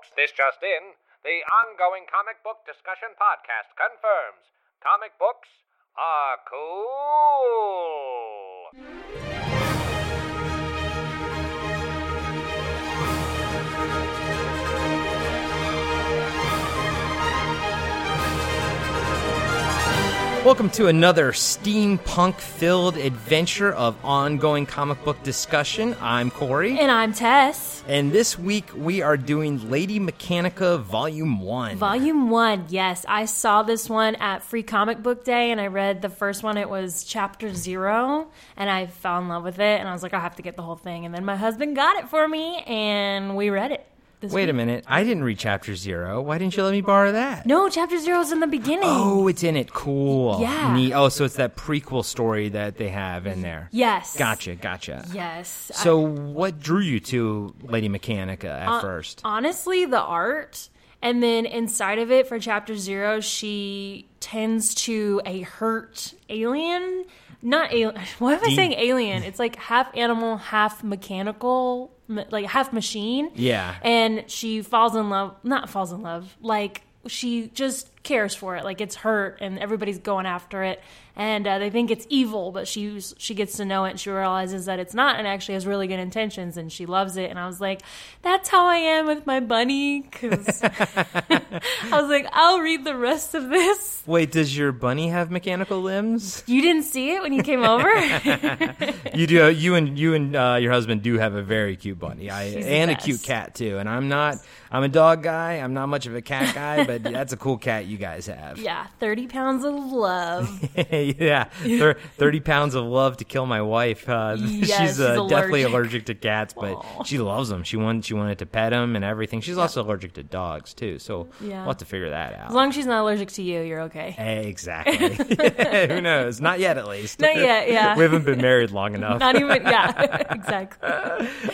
folks, this just in. The ongoing comic book discussion podcast confirms comic books are cool. Welcome to another steampunk filled adventure of ongoing comic book discussion. I'm Corey. And I'm Tess. And this week we are doing Lady Mechanica Volume 1. Volume 1, yes. I saw this one at Free Comic Book Day and I read the first one. It was chapter zero. And I fell in love with it. And I was like, I have to get the whole thing. And then my husband got it for me and we read it. This Wait a minute. I didn't read Chapter 0. Why didn't you let me borrow that? No, chapter zero is in the beginning. Oh, it's in it. Cool. Yeah. Neat. Oh, so it's that prequel story that they have in there. Yes. Gotcha, gotcha. Yes. So, what drew you to Lady Mechanica at Uh, first? honestly the art and then inside of it for chapter zero she tends to a hurt alien not alien why am i De- saying alien? It's like half animal half mechanical like half machine. Yeah. and she falls in love not falls in love like she just cares for it. Like it's hurt and everybody's going after it and uh, they think it's evil but she she gets to know it and she realizes that it's not and actually has really good intentions and she loves it and i was like that's how i am with my bunny because i was like i'll read the rest of this Wait, does your bunny have mechanical limbs? you didn't see it when you came over You do. You and you and uh, your husband do have a very cute bunny, I, and a cute cat too. And I'm not. I'm a dog guy. I'm not much of a cat guy, but that's a cool cat you guys have. yeah 30 pounds of love yeah, Thir- thirty pounds of love to kill my wife. Uh, Yes, she's, uh, definitely allergic. allergic to cats, but Aw. she loves them. She wanted she wanted to pet them and everything. She's also allergic to dogs too, so Yeah. we'll have to figure that out. as long as she's not allergic to you you're okay Exactly. Who knows? Not yet, at least. Not yet, yeah. we haven't been married long enough. not even yeah exactly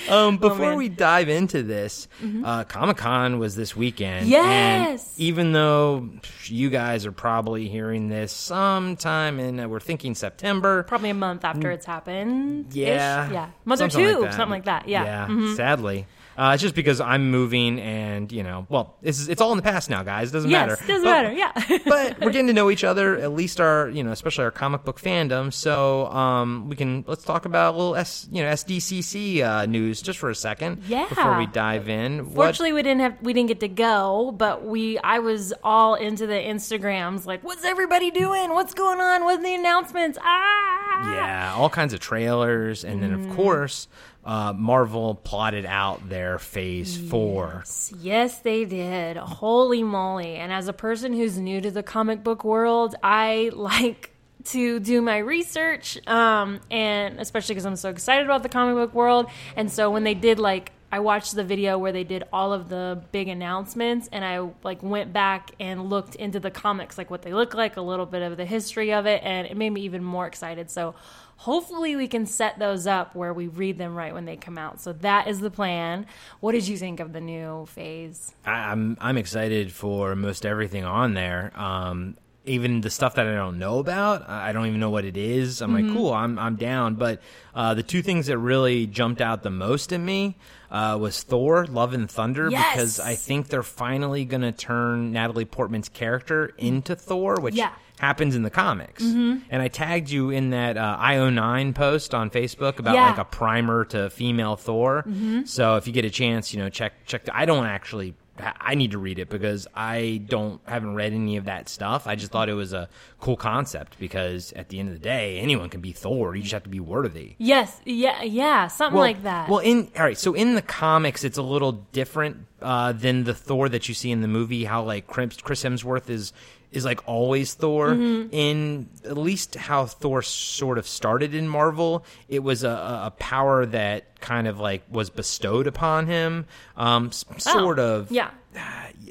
Um, before man. we dive into this, uh, Comic Con was this weekend. Yes. And even though you guys are probably hearing this sometime in, uh, we're thinking September. probably a month after it's happened. Yeah. yeah, month or something two, like something like that. Yeah, Mm-hmm. Sadly. Uh, it's just because I'm moving and, you know, well, it's, it's all in the past now, guys. It doesn't yes, matter. doesn't But- matter. Yeah, but we're getting to know each other, at least our, you know, especially our comic book fandom. So um, we can let's talk about a little S, you know, SDCC uh, news just for a second. Yeah. Before we dive in, What- Fortunately, we didn't have we didn't get to go, but we I was all into the Instagrams. Like, what's everybody doing? What's going on? What's the announcements? Ah, yeah, all kinds of trailers, and then Mm. of course, uh, Marvel plotted out their Phase Four. Yes, they did. Holy moly. And as a person who's new to the comic book world, I like to do my research, um, and especially because I'm so excited about the comic book world. And so when they did like, I watched the video where they did all of the big announcements, and I like went back and looked into the comics, like what they look like, a little bit of the history of it, and it made me even more excited. So hopefully we can set those up where we read them right when they come out. So that is the plan. What did you think of the new phase? I'm I'm excited for most everything on there. Um, even the stuff that I don't know about, I don't even know what it is. I'm Mm-hmm. like, cool, I'm I'm down. But uh, the two things that really jumped out the most at me uh, was Thor: Love and Thunder, Yes! because I think they're finally gonna turn Natalie Portman's character into Thor, which. Yeah. Happens in the comics, Mm-hmm. and I tagged you in that uh, IO9 post on Facebook about Yeah. like a primer to female Thor. So if you get a chance, you know, check check. The, I don't actually. I need to read it because I don't haven't read any of that stuff. I just thought it was a cool concept because at the end of the day, anyone can be Thor. You just have to be worthy. Yes, yeah, yeah, something like that. Well, in all right, so in the comics, it's a little different uh, than the Thor that you see in the movie. How like Chris Hemsworth is is like always Thor. Mm-hmm. In at least how Thor sort of started in Marvel, it was a, a power that kind of like was bestowed upon him, um, s- sort of. Oh, yeah.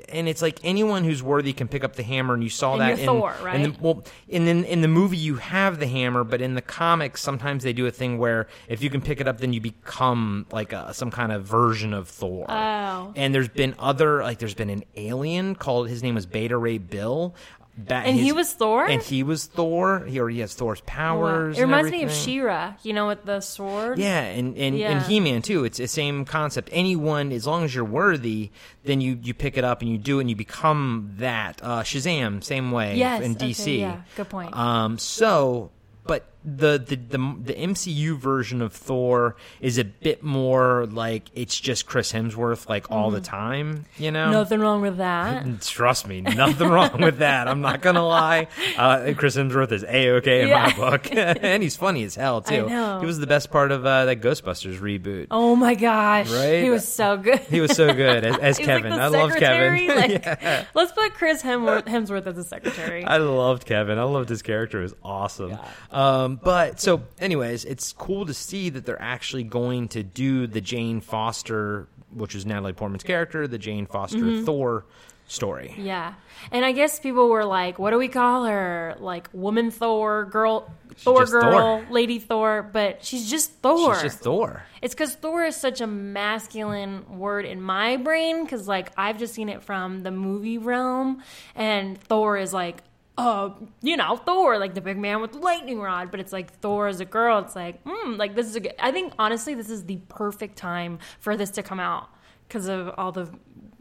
And it's like anyone who's worthy can pick up the hammer, and you saw And that in Thor, in right? the, well, and then in the movie you have the hammer, but in the comics sometimes they do a thing where if you can pick it up, then you become like a, some kind of version of Thor. Oh. And there's been other like there's been an alien called his name was Beta Ray Bill. That And he was Thor? and he was Thor. He already has Thor's Wow. powers. It and reminds me of. She-Ra, you know, with the sword. Yeah, and and, Yeah. and He Man too. It's the same concept. Anyone, as long as you're worthy, then you you pick it up and you do it and you become that. Uh, Shazam, same way. Yes, in okay, DC. yeah, good point. Um, so, but the, the the the MCU version of Thor is a bit more like it's just Chris Hemsworth like all the time. You know, Nothing wrong with that. Trust me, nothing wrong with that. I'm not gonna lie. Uh, Chris Hemsworth is a okay in my book, and he's funny as hell too. He was the best part of uh, that Ghostbusters reboot. Oh my gosh, Right? he was so good. He was so good as, as Kevin. Like I love Kevin. Like, Let's put Chris Hemsworth, Hemsworth as a secretary. I loved Kevin. I loved his character. It was awesome. Um, but so, anyways, it's cool to see that they're actually going to do the Jane Foster, which is Natalie Portman's character, the Jane Foster Mm-hmm. Thor story. yeah, and I guess people were like, "What do we call her? Like woman Thor, girl Thor, girl, Thor. lady Thor?" But she's just Thor. She's just Thor. It's because Thor is such a masculine word in my brain because, like, I've just seen it from the movie realm, and Thor is like, uh, you know, Thor, like the big man with the lightning rod. But it's like Thor as a girl. It's like, hmm, like this is a good. I think honestly, this is the perfect time for this to come out because of all the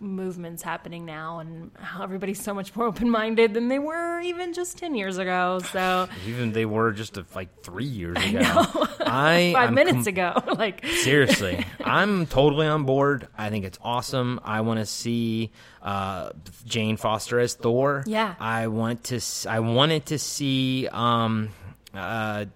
movements happening now and how everybody's so much more open-minded than they were even just 10 years ago so Even they were just a, like three years ago. I, 5 I'm minutes com- ago like Seriously, I'm totally on board. I think it's awesome. I want to see uh, Jane Foster as Thor. Yeah. I want to. s- I wanted to see um, uh,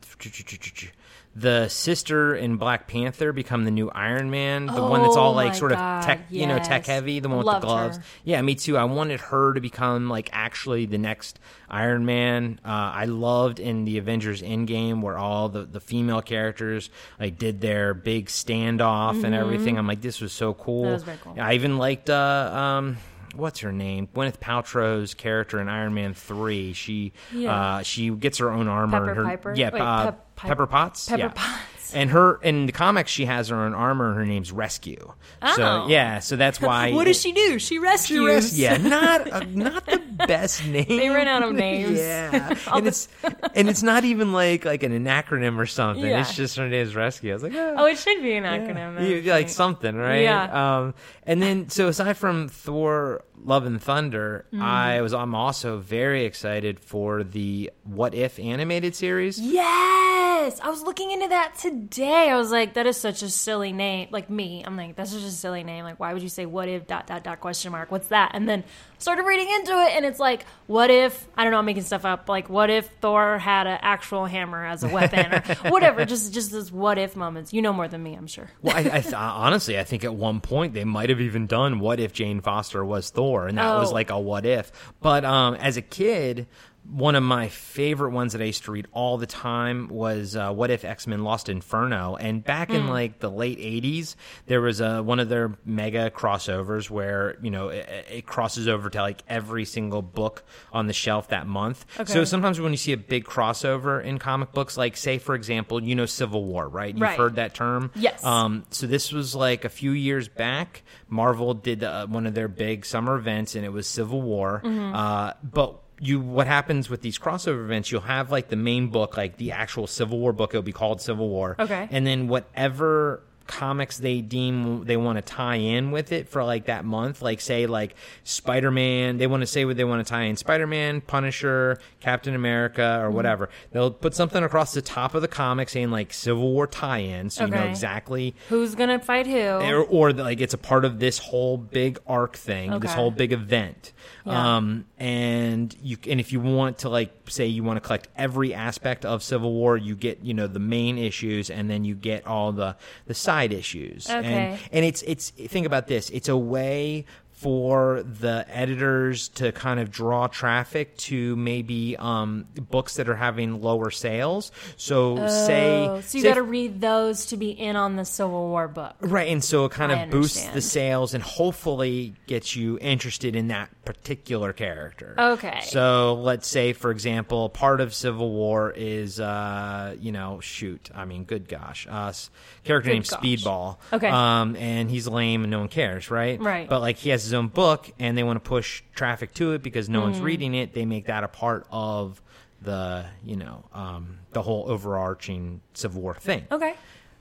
the sister in Black Panther become the new Iron Man. The one that's all Oh like sort of God, tech, you know, tech heavy. The one with Loved the gloves. her. Yeah, me too. I wanted her to become like actually the next Iron Man. Uh, I loved in the Avengers Endgame where all the, the female characters like did their big standoff and everything. I'm like, this was so cool. Mm-hmm. Was very cool. I even liked uh, um, what's her name? Gwyneth Paltrow's character in Iron Man Three. She Yeah. uh, she gets her own armor. Pepper and her, Piper? Yeah, Wait, uh, Pep- Pep- Pepper Potts. Pepper yeah. Potts. And her in the comics, she has her own armor. Her name's Rescue. So Oh. yeah, so that's why. what does she do she rescues Res- yeah, not uh, not the best name. They ran out of names. yeah, and it's and it's not even like like an acronym or something. Yeah. It's just her name's Rescue. I was like, oh, oh it should be an acronym you, like something, right? Yeah. Um, and then so aside from Thor: Love and Thunder, Mm-hmm. I was I'm also very excited for the What If animated series. Yes, I was looking into that today. I was like, that is such a silly name. Like me, I'm like, that's just a silly name. Like, why would you say what if dot dot dot question mark? What's that? And then started reading into it, and it's like, what if I don't know, I'm making stuff up. Like, what if Thor had an actual hammer as a weapon or whatever? just just those what if moments. You know more than me, I'm sure. Well, I, I th- honestly, I think at one point they might have even done "What if Jane Foster was Thor?" and that was Oh. like a "What if." But um, as a kid, one of my favorite ones that I used to read all the time was uh, "What if X Men Lost Inferno?" And back Hmm. in like the late '80s, there was a one of their mega crossovers where you know it, it crosses over to like every single book on the shelf that month. So sometimes when you see a big crossover in comic books, like say for example, you know Civil War, right? You've Right. heard that term. Yes. Um, so this was like a few years back. Marvel did uh, one of their big summer events, and it was Civil War. Mm-hmm. Uh, but you, what happens with these crossover events? You'll have like the main book, like the actual Civil War book. It'll be called Civil War. Okay. And then whatever comics they deem they want to tie in with it for like that month like say like spider-man they want to say what they want to tie in spider-man punisher captain america Mm-hmm. or whatever they'll put something across the top of the comic saying like civil war tie-in so you know exactly Who's gonna fight who? or, or like it's a part of this whole big arc thing, this whole big event. Yeah. Um, and you and if you want to like say you want to collect every aspect of Civil War, you get you know the main issues, and then you get all the the side issues. Okay. And and it's it's think about this. It's a way for the editors to kind of draw traffic to maybe um, books that are having lower sales. So say, Oh, so you got to read those to be in on the Civil War book. Right, and so it kind of boosts the sales and hopefully gets you interested in that particular character. Okay. So let's say, for example, part of Civil War is, uh, you know, shoot, I mean, good gosh, us character Good named gosh. Speedball. Okay. Um, and he's lame and no one cares, right? Right. But like he has his own book and they want to push traffic to it because no Mm. one's reading it, they make that a part of the you know um, the whole overarching Civil War thing. Okay.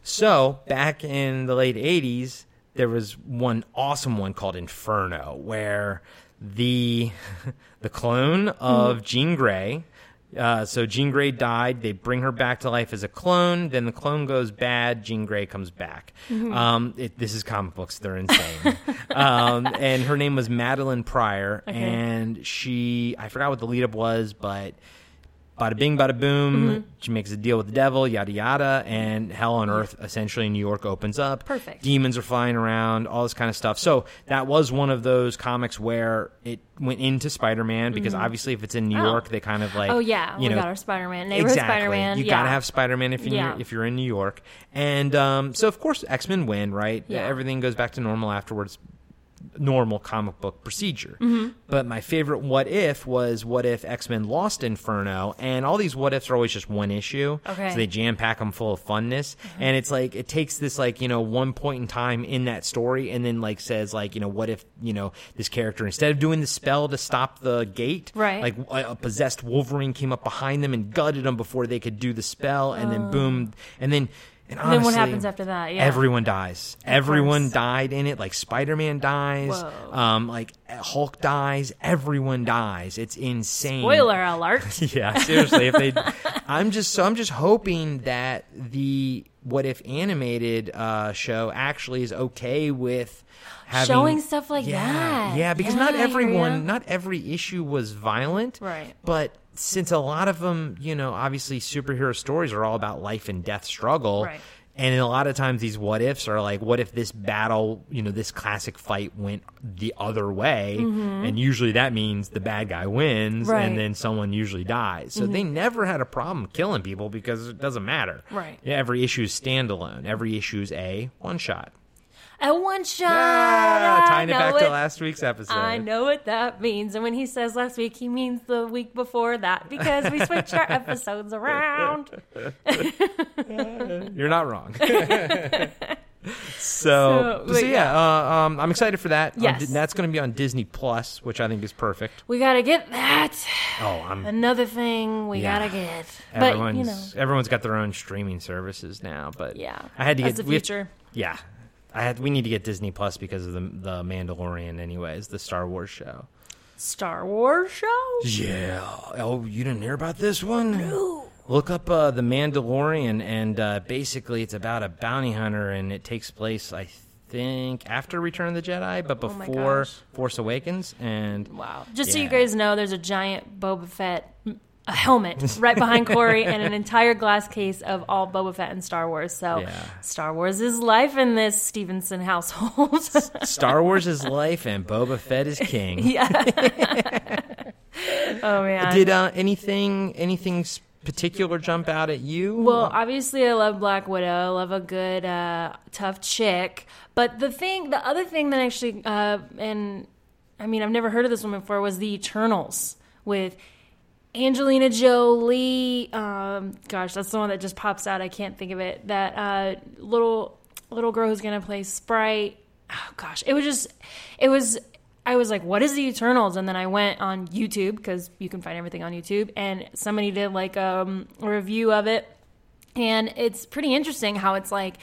So back in the late '80s, there was one awesome one called Inferno, where the the clone of Jean Grey. Uh, so Jean Grey died. They bring her back to life as a clone. Then the clone goes bad. Jean Grey comes back. Um, it, this is comic books; they're insane. um, and her name was Madelyne Pryor, and she—I forgot what the lead up was, but bada bing, bada boom. Mm-hmm. She makes a deal with the devil, yada yada, and hell on earth, essentially, in New York opens up. Perfect. Demons are flying around, all this kind of stuff. So that was one of those comics where it went into Spider Man because obviously, if it's in New Oh. York, they kind of like Oh yeah, you we know got our Spider Man, neighborhood exactly. Spider Man. You yeah. gotta have Spider Man if you're Yeah. if you're in New York, and um, so of course X Men win, right? Yeah. Everything goes back to normal afterwards. Normal comic book procedure. Mm-hmm. But my favorite what if was what if X Men lost Inferno, and all these what ifs are always just one issue. Okay. So they jam pack them full of funness, and it's like it takes this like you know one point in time in that story, and then like says like you know what if you know this character instead of doing the spell to stop the gate, Right. Like a, a possessed Wolverine came up behind them and gutted them before they could do the spell, and then boom, and then. And. And then what happens after that? Yeah. Everyone dies. Everyone course. died in it. Like Spider Man dies. Um, like Hulk dies. Everyone dies. It's insane. Spoiler alert. Yeah, seriously. if they, I'm just so I'm just hoping that the what if animated uh, show actually is okay with having Showing stuff like yeah, that. Yeah, because Yeah, not everyone, not every issue was violent, Right. But since a lot of them, you know, obviously superhero stories are all about life and death struggle, Right. And a lot of times these what ifs are like, what if this battle, you know, this classic fight went the other way? And usually that means the bad guy wins Mm-hmm. Right. Mm-hmm. and then someone usually dies. So they never had a problem killing people because it doesn't matter. Right. Every issue is standalone. Every issue is a one shot. A one shot. Ah, I tying it back to last week's episode. I know what that means. And when he says last week, he means the week before that because we switch our episodes around. You're not wrong. so, So, so, yeah, uh, um, I'm excited for that. Yes. Di- that's going to be on Disney Plus, which I think is perfect. We got to get that. Oh, I'm. Another thing we Yeah. got to get. Everyone's But, you know, everyone's got their own streaming services now, but Yeah. I had to That's get the we future. yeah, I had. We need to get Disney Plus because of the the Mandalorian, anyways, the Star Wars show. Star Wars show? Yeah. Oh, you didn't hear about this one? No. Look up uh, the Mandalorian, and uh, basically it's about a bounty hunter, and it takes place, I think, after Return of the Jedi, but Oh before gosh. Force Awakens. And Wow. Just so you guys know, there's a giant Boba Fett a helmet right behind Corey and an entire glass case of all Boba Fett and Star Wars. So Yeah. Star Wars is life in this Stevenson household. Star Wars is life, and Boba Fett is king. yeah. oh man. Did uh, anything anything particular jump out at you? Well, obviously, I love Black Widow. I love a good, uh, tough chick. But the thing, the other thing that actually, uh, and I mean, I've never heard of this one before, was the Eternals with Angelina Jolie. Um, gosh, that's the one that just pops out. I can't think of it. That uh, little little girl who's gonna play Sprite. Oh gosh, it was just, it was. I was like, "What is the Eternals?" And then I went on YouTube because you can find everything on YouTube, and somebody did like um, a review of it, and it's pretty interesting how it's like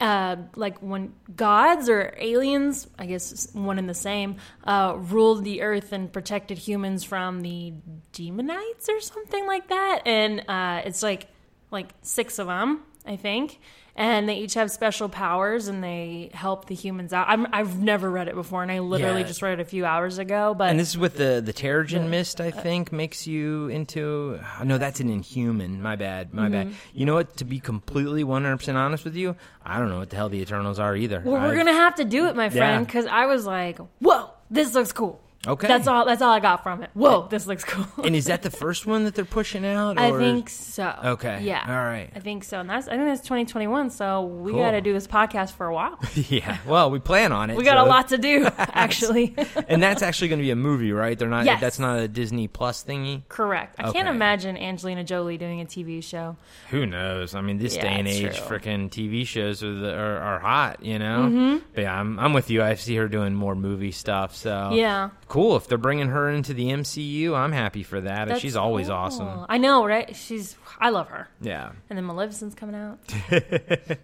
uh, like when gods or aliens, I guess one and the same, uh, ruled the earth and protected humans from the demonites or something like that. And uh, it's like like six of them, I think. And they each have special powers and they help the humans out. I'm, I've never read it before, and I literally Yeah. just read it a few hours ago. But and this is with the the Terrigen mist. I think makes you into. oh, No, that's an Inhuman. My bad. My Mm-hmm. bad. You know what? To be completely one hundred percent honest with you, I don't know what the hell the Eternals are either. well, we're gonna have to do it, my friend, Yeah. because I was like, "Whoa, this looks cool." Okay. That's all. That's all I got from it. Whoa, this looks cool. And is that the first one that they're pushing out? I think so. Okay. Yeah. All right. I think so. And that's I think that's 2021. So we Cool. got to do this podcast for a while. Yeah. Well, we plan on it. We got a lot to do, actually. And that's actually going to be a movie, right? They're not. Yes. That's not a Disney Plus thingy. Correct. I can't imagine Angelina Jolie doing a TV show. Who knows? I mean, this Yeah, day and age, freaking TV shows are, the, are are hot. You know. Mm-hmm. But yeah, I'm I'm with you. I see her doing more movie stuff. So Yeah. Cool. If they're bringing her into the MCU, I'm happy for that. That's She's always cool. awesome. I know, right? She's. I love her. Yeah. And then Maleficent's coming out.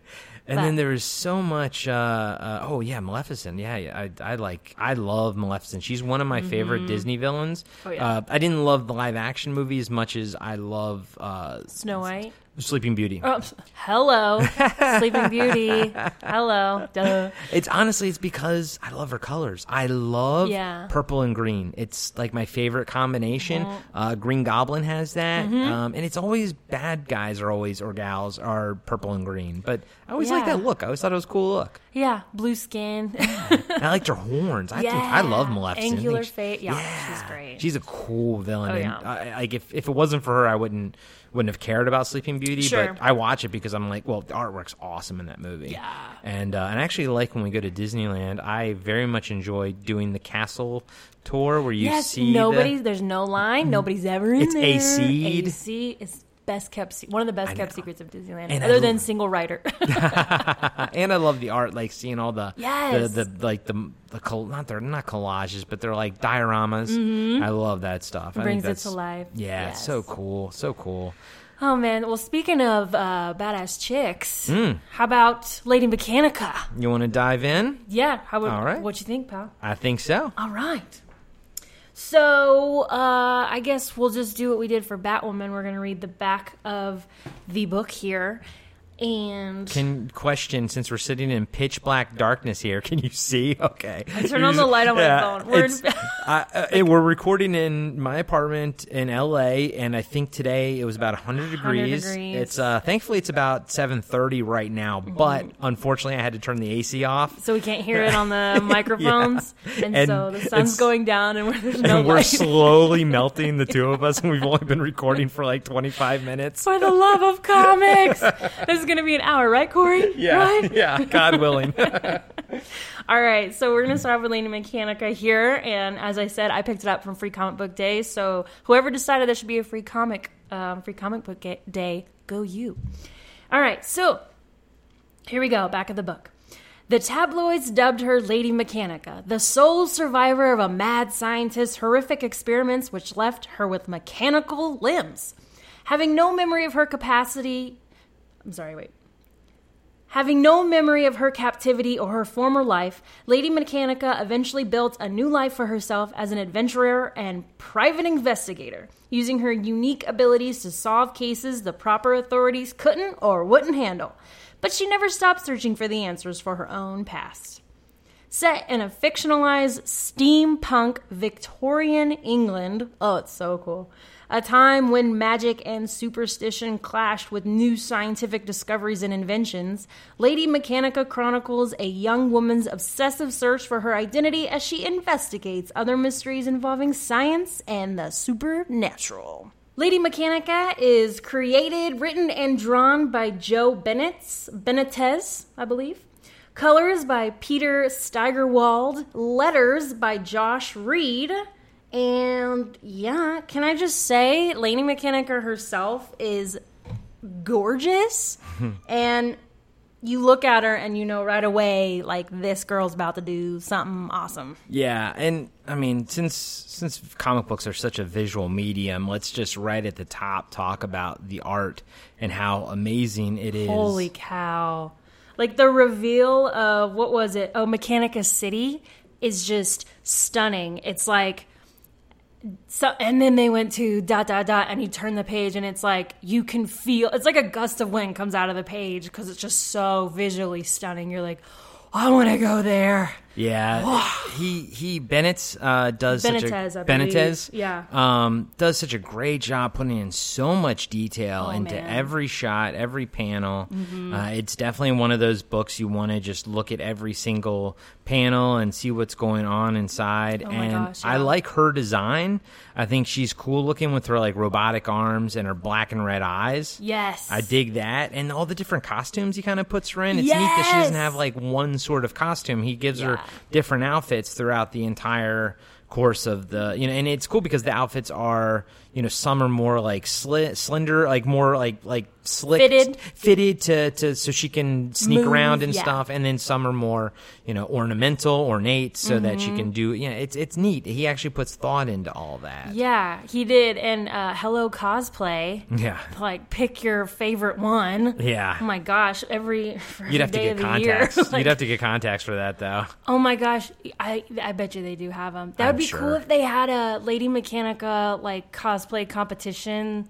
And But- then there is so much. Uh, uh, oh yeah, Maleficent. Yeah, yeah, I, I like. I love Maleficent. She's one of my favorite Disney villains. Oh, yeah. uh, I didn't love the live action movie as much as I love uh, Snow White. Sleeping Beauty. Oh, hello, Sleeping Beauty. Hello, duh. It's honestly, it's because I love her colors. I love Yeah. Mm-hmm. purple and green. It's like my favorite combination. Uh, green Goblin has that, um, and it's always bad guys are always or gals are purple and green. But I always like that look. I always thought it was a cool look. Yeah, blue skin. I liked her horns. I think I love Yeah. Maleficent. Angular face. Yeah, she's great. She's a cool villain. Oh, and yeah. I, like if, if it wasn't for her, I wouldn't wouldn't have cared about Sleeping Beauty. Sure. But I watch it because I'm like, well, the artwork's awesome in that movie. Yeah. And uh, and I actually like when we go to Disneyland. I very much enjoy doing the castle tour where you yes, see nobody. the, There's no line. Nobody's ever in It's there. AC'd. AC is best kept. One of the best kept secrets of Disneyland, And other lo- than single rider. and I love the art, like seeing all the Yes. the, the like the the col- not they're not collages, but they're like dioramas. I love that stuff. I think Mm-hmm. Brings it to life. Yeah, it's so cool, so cool. oh man. Well, speaking of uh, badass chicks, Hmm. how about Lady Mechanica? You want to dive in? Yeah. How would, All right. What you think, pal? I think so. All right. So uh, I guess we'll just do what we did for Batwoman. We're going to read the back of the book here, and Can question since we're sitting in pitch black darkness here? Can you see? Okay. I turn on the light on my phone. We're in- I, uh, it- we're recording in my apartment in LA, and I think today it was about 100 degrees. degrees. It's uh, thankfully it's about 7:30 right now, but unfortunately I had to turn the AC off. so we can't hear it on the microphones, and, And so the sun's going down, and there's no and we're slowly melting, the two of us, and we've only been recording for like 25 minutes. For the love of comics, this going to be an hour, right, Corey? Right? yeah, God willing. All right, so we're gonna start with Lady Mechanica here, and as I said, I picked it up from Free Comic Book Day. So whoever decided there should be a free comic, um, free comic book day, go you. All right, so here we go, back of the book. The tabloids dubbed her Lady Mechanica, the sole survivor of a mad scientist's horrific experiments which left her with mechanical limbs. Having no memory of her capacity. I'm sorry, wait. Having no memory of her captivity or her former life, Lady Mechanica eventually built a new life for herself as an adventurer and private investigator, using her unique abilities to solve cases the proper authorities couldn't or wouldn't handle. But she never stopped searching for the answers for her own past. Set in a fictionalized steampunk Victorian England. Oh, it's so cool. A time when magic and superstition clashed with new scientific discoveries and inventions, Lady Mechanica chronicles a young woman's obsessive search for her identity as she investigates other mysteries involving science and the supernatural. Lady Mechanica is created, written, and drawn by Joe Bennett, Benitez, I believe. Colors by Peter Steigerwald. Letters by Josh Reed. And yeah, can I just say, Lady Mechanica herself is gorgeous. and you look at her and you know right away, like, this girl's about to do something awesome. Yeah, and I mean, since since comic books are such a visual medium, let's just right at the top talk about the art and how amazing it is. Holy cow. Like the reveal of what was it? Oh, Mechanica City is just stunning. It's like so and then they went to dot dot dot and you turn the page and it's like you can feel it's like a gust of wind comes out of the page because it's just so visually stunning. You're like, I want to go there. Yeah, he he Bennett uh, does Benitez, such a. Benitez, Yeah. um, does such a great job putting in so much detail Oh, into man. every shot, every panel. Mm-hmm. Uh, it's definitely one of those books you want to just look at every single panel and see what's going on inside. Oh and gosh, I like her design. I think she's cool looking with her like robotic arms and her black and red eyes. Yes. I dig that, and all the different costumes he kind of puts her in. It's neat that she doesn't have like one sort of costume. He gives her Yeah. Different outfits throughout the entire course of the you know, and it's cool because the outfits are you know some are more like sli- slender, like more like like slick, Fitted. fitted to to so she can sneak Move, around and yeah. stuff, and then some are more you know ornamental, ornate, so that she Mm-hmm. can do you know it's it's neat. He actually puts thought into all that. Yeah, he did. And uh, Hello Cosplay. Yeah. Like, pick your favorite one. Yeah. Oh my gosh, every, for You'd every have to get contacts. year. You'd have to get contacts for that, though. Oh my gosh, I I bet you they do have them. That I'm would be sure. cool if they had a Lady Mechanica like cosplay competition.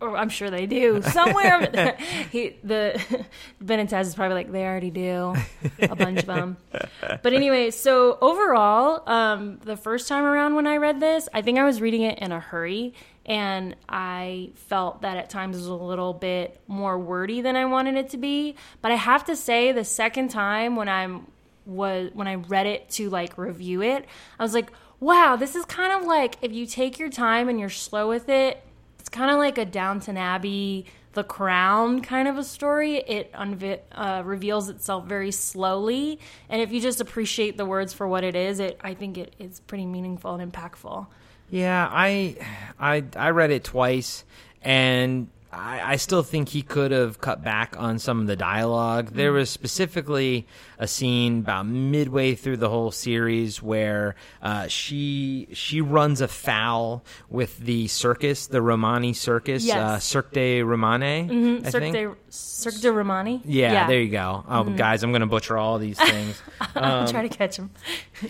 Or I'm sure they do somewhere. he the Benitez is probably like they already do a bunch of them. But anyway, so overall, um, the first time around when I read this, I think I was reading it in a hurry, and I felt that at times it was a little bit more wordy than I wanted it to be. But I have to say, the second time when I'm was when I read it to like review it, I was like, wow, this is kind of like if you take your time and you're slow with it, it's kind of like a Downton Abbey, The Crown kind of a story. It unvi- uh, reveals itself very slowly, and if you just appreciate the words for what it is, it I think it is pretty meaningful and impactful. Yeah, I, I, I read it twice, and I, I still think he could have cut back on some of the dialogue. There was specifically a scene about midway through the whole series where uh, she she runs afoul with the circus, the Romani circus, Yes. uh, Cirque de Romane. I Cirque de, Cirque de Romani. Yeah, there you go. Oh, guys, I'm gonna butcher all these things. I'm trying to catch them.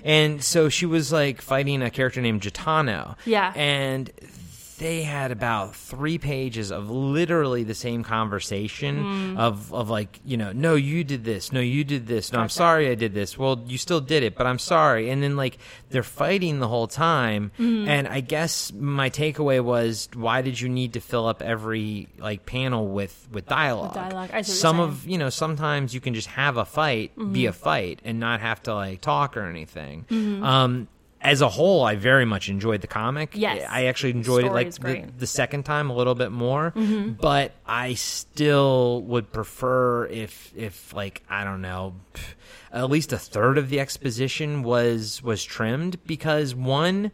And so she was like fighting a character named Gitano. Yeah. And they had about three pages of literally the same conversation Mm. of, of like, you know, no, you did this. No, you did this. No, I'm sorry I did this. Well, you still did it, but I'm sorry. And then like they're fighting the whole time. Mm-hmm. And I guess my takeaway was why did you need to fill up every like panel with, with dialogue? dialogue. I see Some of you know, sometimes you can just have a fight be a Mm-hmm. fight and not have to like talk or anything. Um, as a whole, I very much enjoyed the comic. Yes. I actually enjoyed it like the. Mm-hmm. the second time a little bit more, but I still would prefer if if like I don't know. At least a third of the exposition was was trimmed because one,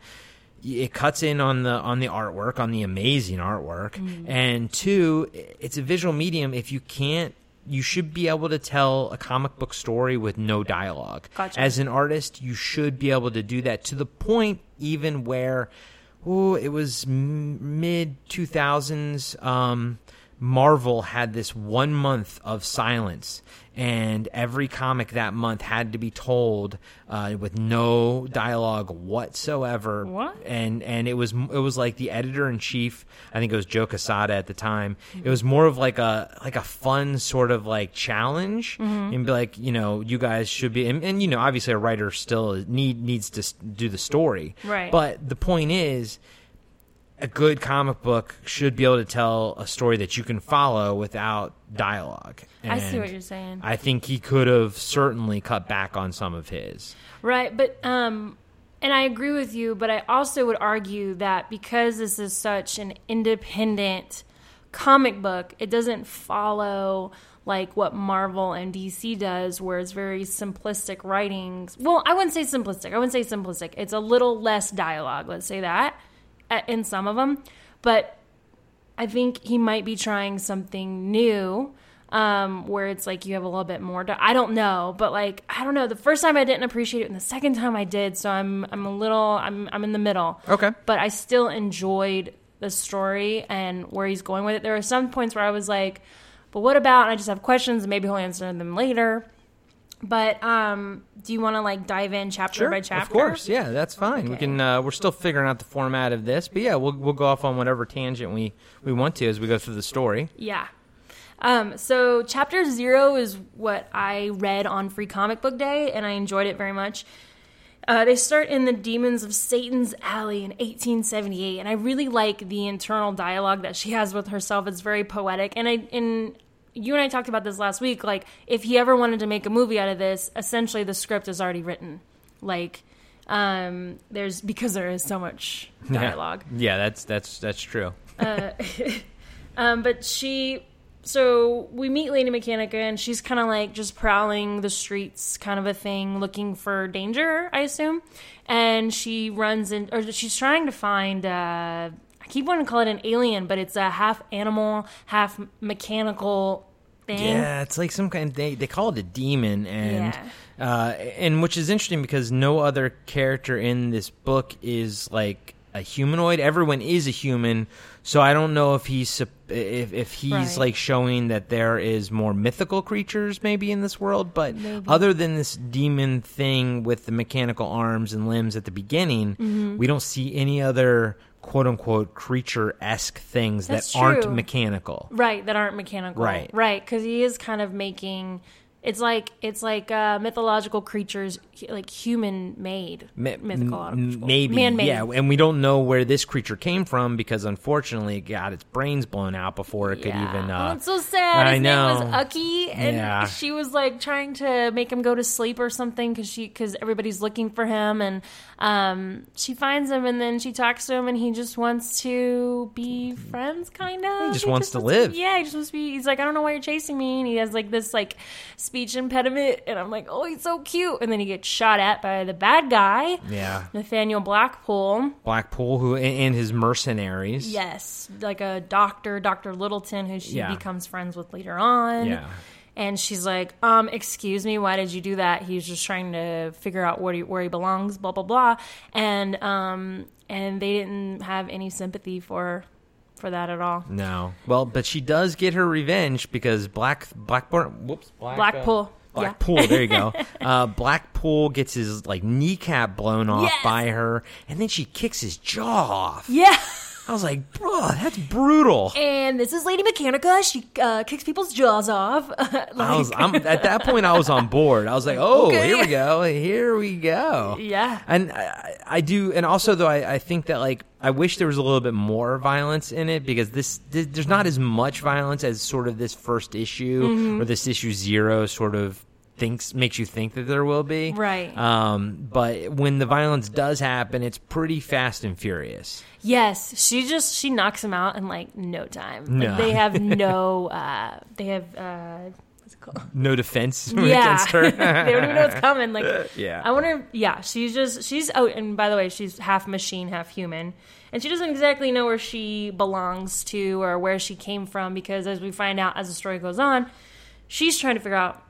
it cuts in on the on the artwork on the amazing artwork Mm. and two it's a visual medium if you can't you should be able to tell a comic book story with no dialogue Gotcha. as an artist you should be able to do that to the point even where oh it was mid 2000s um Marvel had this one month of silence, and every comic that month had to be told uh, with no dialogue whatsoever. What? And and it was it was like the editor in chief. I think it was Joe Quesada at the time. It was more of like a like a fun sort of like challenge, and be like, you know, you guys should be, and, and you know, obviously a writer still need needs to do the story, Right. But the point is a good comic book should be able to tell a story that you can follow without dialogue. I see what you're saying. I think he could have certainly cut back on some of his. Right, but um and I agree with you, but I also would argue that because this is such an independent comic book, it doesn't follow like what Marvel and DC does where it's very simplistic writings. Well, I wouldn't say simplistic. I wouldn't say simplistic. It's a little less dialogue, let's say that in some of them, but I think he might be trying something new um, where it's like you have a little bit more. To, I don't know, but like I don't know. The first time I didn't appreciate it, and the second time I did. So I'm I'm a little I'm I'm in the middle. Okay. but I still enjoyed the story and where he's going with it. There are some points where I was like, but what about? And I just have questions, and maybe he'll answer them later. But um, do you want to like dive in chapter by chapter? Of course, yeah, that's fine. We can. Uh, we're still figuring out the format of this, but yeah, we'll we'll go off on whatever tangent we we want to as we go through the story. Yeah. Um, so chapter zero is what I read on Free Comic Book Day, and I enjoyed it very much. Uh, they start in the Demons of Satan's Alley in 1878, and I really like the internal dialogue that she has with herself. It's very poetic, and I and you and I talked about this last week. Like, if he ever wanted to make a movie out of this, essentially the script is already written. Like, um, there's because there is so much dialogue. Yeah, that's that's that's true. Um, but she, so we meet Lady Mechanica, and she's kind of like just prowling the streets, kind of a thing, looking for danger, I assume. And she runs in, or she's trying to find. Uh, keep wanting to call it an alien, but it's a half animal, half mechanical thing. Yeah, it's like some kind. They they call it a demon, and uh, and which is interesting because no other character in this book is like a humanoid. Everyone is a human, so I don't know if he's if if he's Right. like showing that there is more mythical creatures maybe in this world. But other than this demon thing with the mechanical arms and limbs at the beginning, Mm-hmm. we don't see any other quote unquote creature esque things That's that aren't mechanical. Right, that aren't mechanical. Right. Right, because he is kind of making. It's like it's like uh, mythological creatures, like human made, Ma- mythological, maybe man made. yeah and we don't know where this creature came from because unfortunately it got its brains blown out before it could Yeah. even oh, uh, it's so sad. I His name was know. Ucky, and Yeah. she was like trying to make him go to sleep or something because she because everybody's looking for him, and um, she finds him, and then she talks to him, and he just wants to be friends, kind of. He just wants to live. yeah, he just wants to be. He's like, I don't know why you're chasing me, and he has like this like speech impediment, and I'm like, oh, he's so cute, and then he gets shot at by the bad guy, yeah Nathaniel Blackpool. blackpool who and, and his mercenaries Yes, like a doctor, Dr. Littleton, who she Yeah. becomes friends with later on. Yeah. And she's like, um, excuse me, why did you do that? He's just trying to figure out where he, where he belongs, blah, blah, blah. And, um, and they didn't have any sympathy for, for that at all. no well but she does get her revenge because black blackburn whoops black, Blackpool. uh, Blackpool, there you go. Uh, Blackpool gets his like kneecap blown off Yes. by her, and then she kicks his jaw off. Yeah. I was like, bro, that's brutal. And this is Lady Mechanica. She uh, kicks people's jaws off. Like- I was, I'm, at that point, I was on board. I was like, "Oh, Okay. here we go, here we go." Yeah. and I, I do, and also though, I, I think that like I wish there was a little bit more violence in it because this, th- there's not as much violence as sort of this first issue Mm-hmm. or this issue zero sort of thinks makes you think that there will be. Right. Um, but when the violence does happen, it's pretty fast and furious. Yes, she just she knocks him out in like no time. Like, No. they have no. Uh, they have. Uh, what's it called? No defense Yeah, against her. they don't even know what's coming. Like, Yeah. I wonder. Yeah, she's just she's. Oh, and by the way, she's half machine, half human, and she doesn't exactly know where she belongs to or where she came from because, as we find out as the story goes on, she's trying to figure out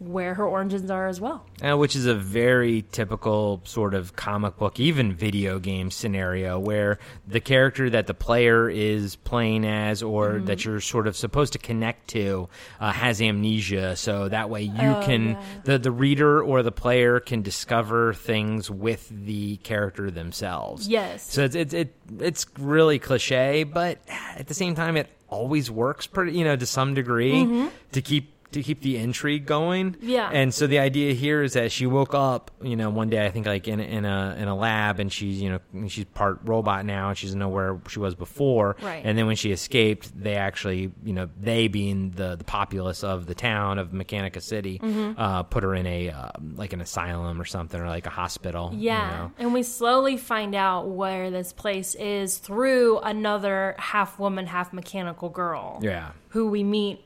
where her origins are as well. Uh, which is a very typical sort of comic book, even video game scenario where the character that the player is playing as or Mm-hmm. that you're sort of supposed to connect to uh, has amnesia. So that way you Oh, can, yeah. the, the reader or the player can discover things with the character themselves. Yes. So it's, it's, it, it's really cliche, but at the same time, it always works pretty, you know, to some degree to keep. To keep the intrigue going. Yeah. and so the idea here is that she woke up, you know, one day I think like in in a in a lab, and she's you know she's part robot now, and she doesn't know where she was before. Right. And then when she escaped, they actually, you know, they being the the populace of the town of Mechanica City, Mm-hmm. uh, put her in a uh, like an asylum or something, or like a hospital. you Yeah. know. And we slowly find out where this place is through another half woman, half mechanical girl. Yeah. Who we meet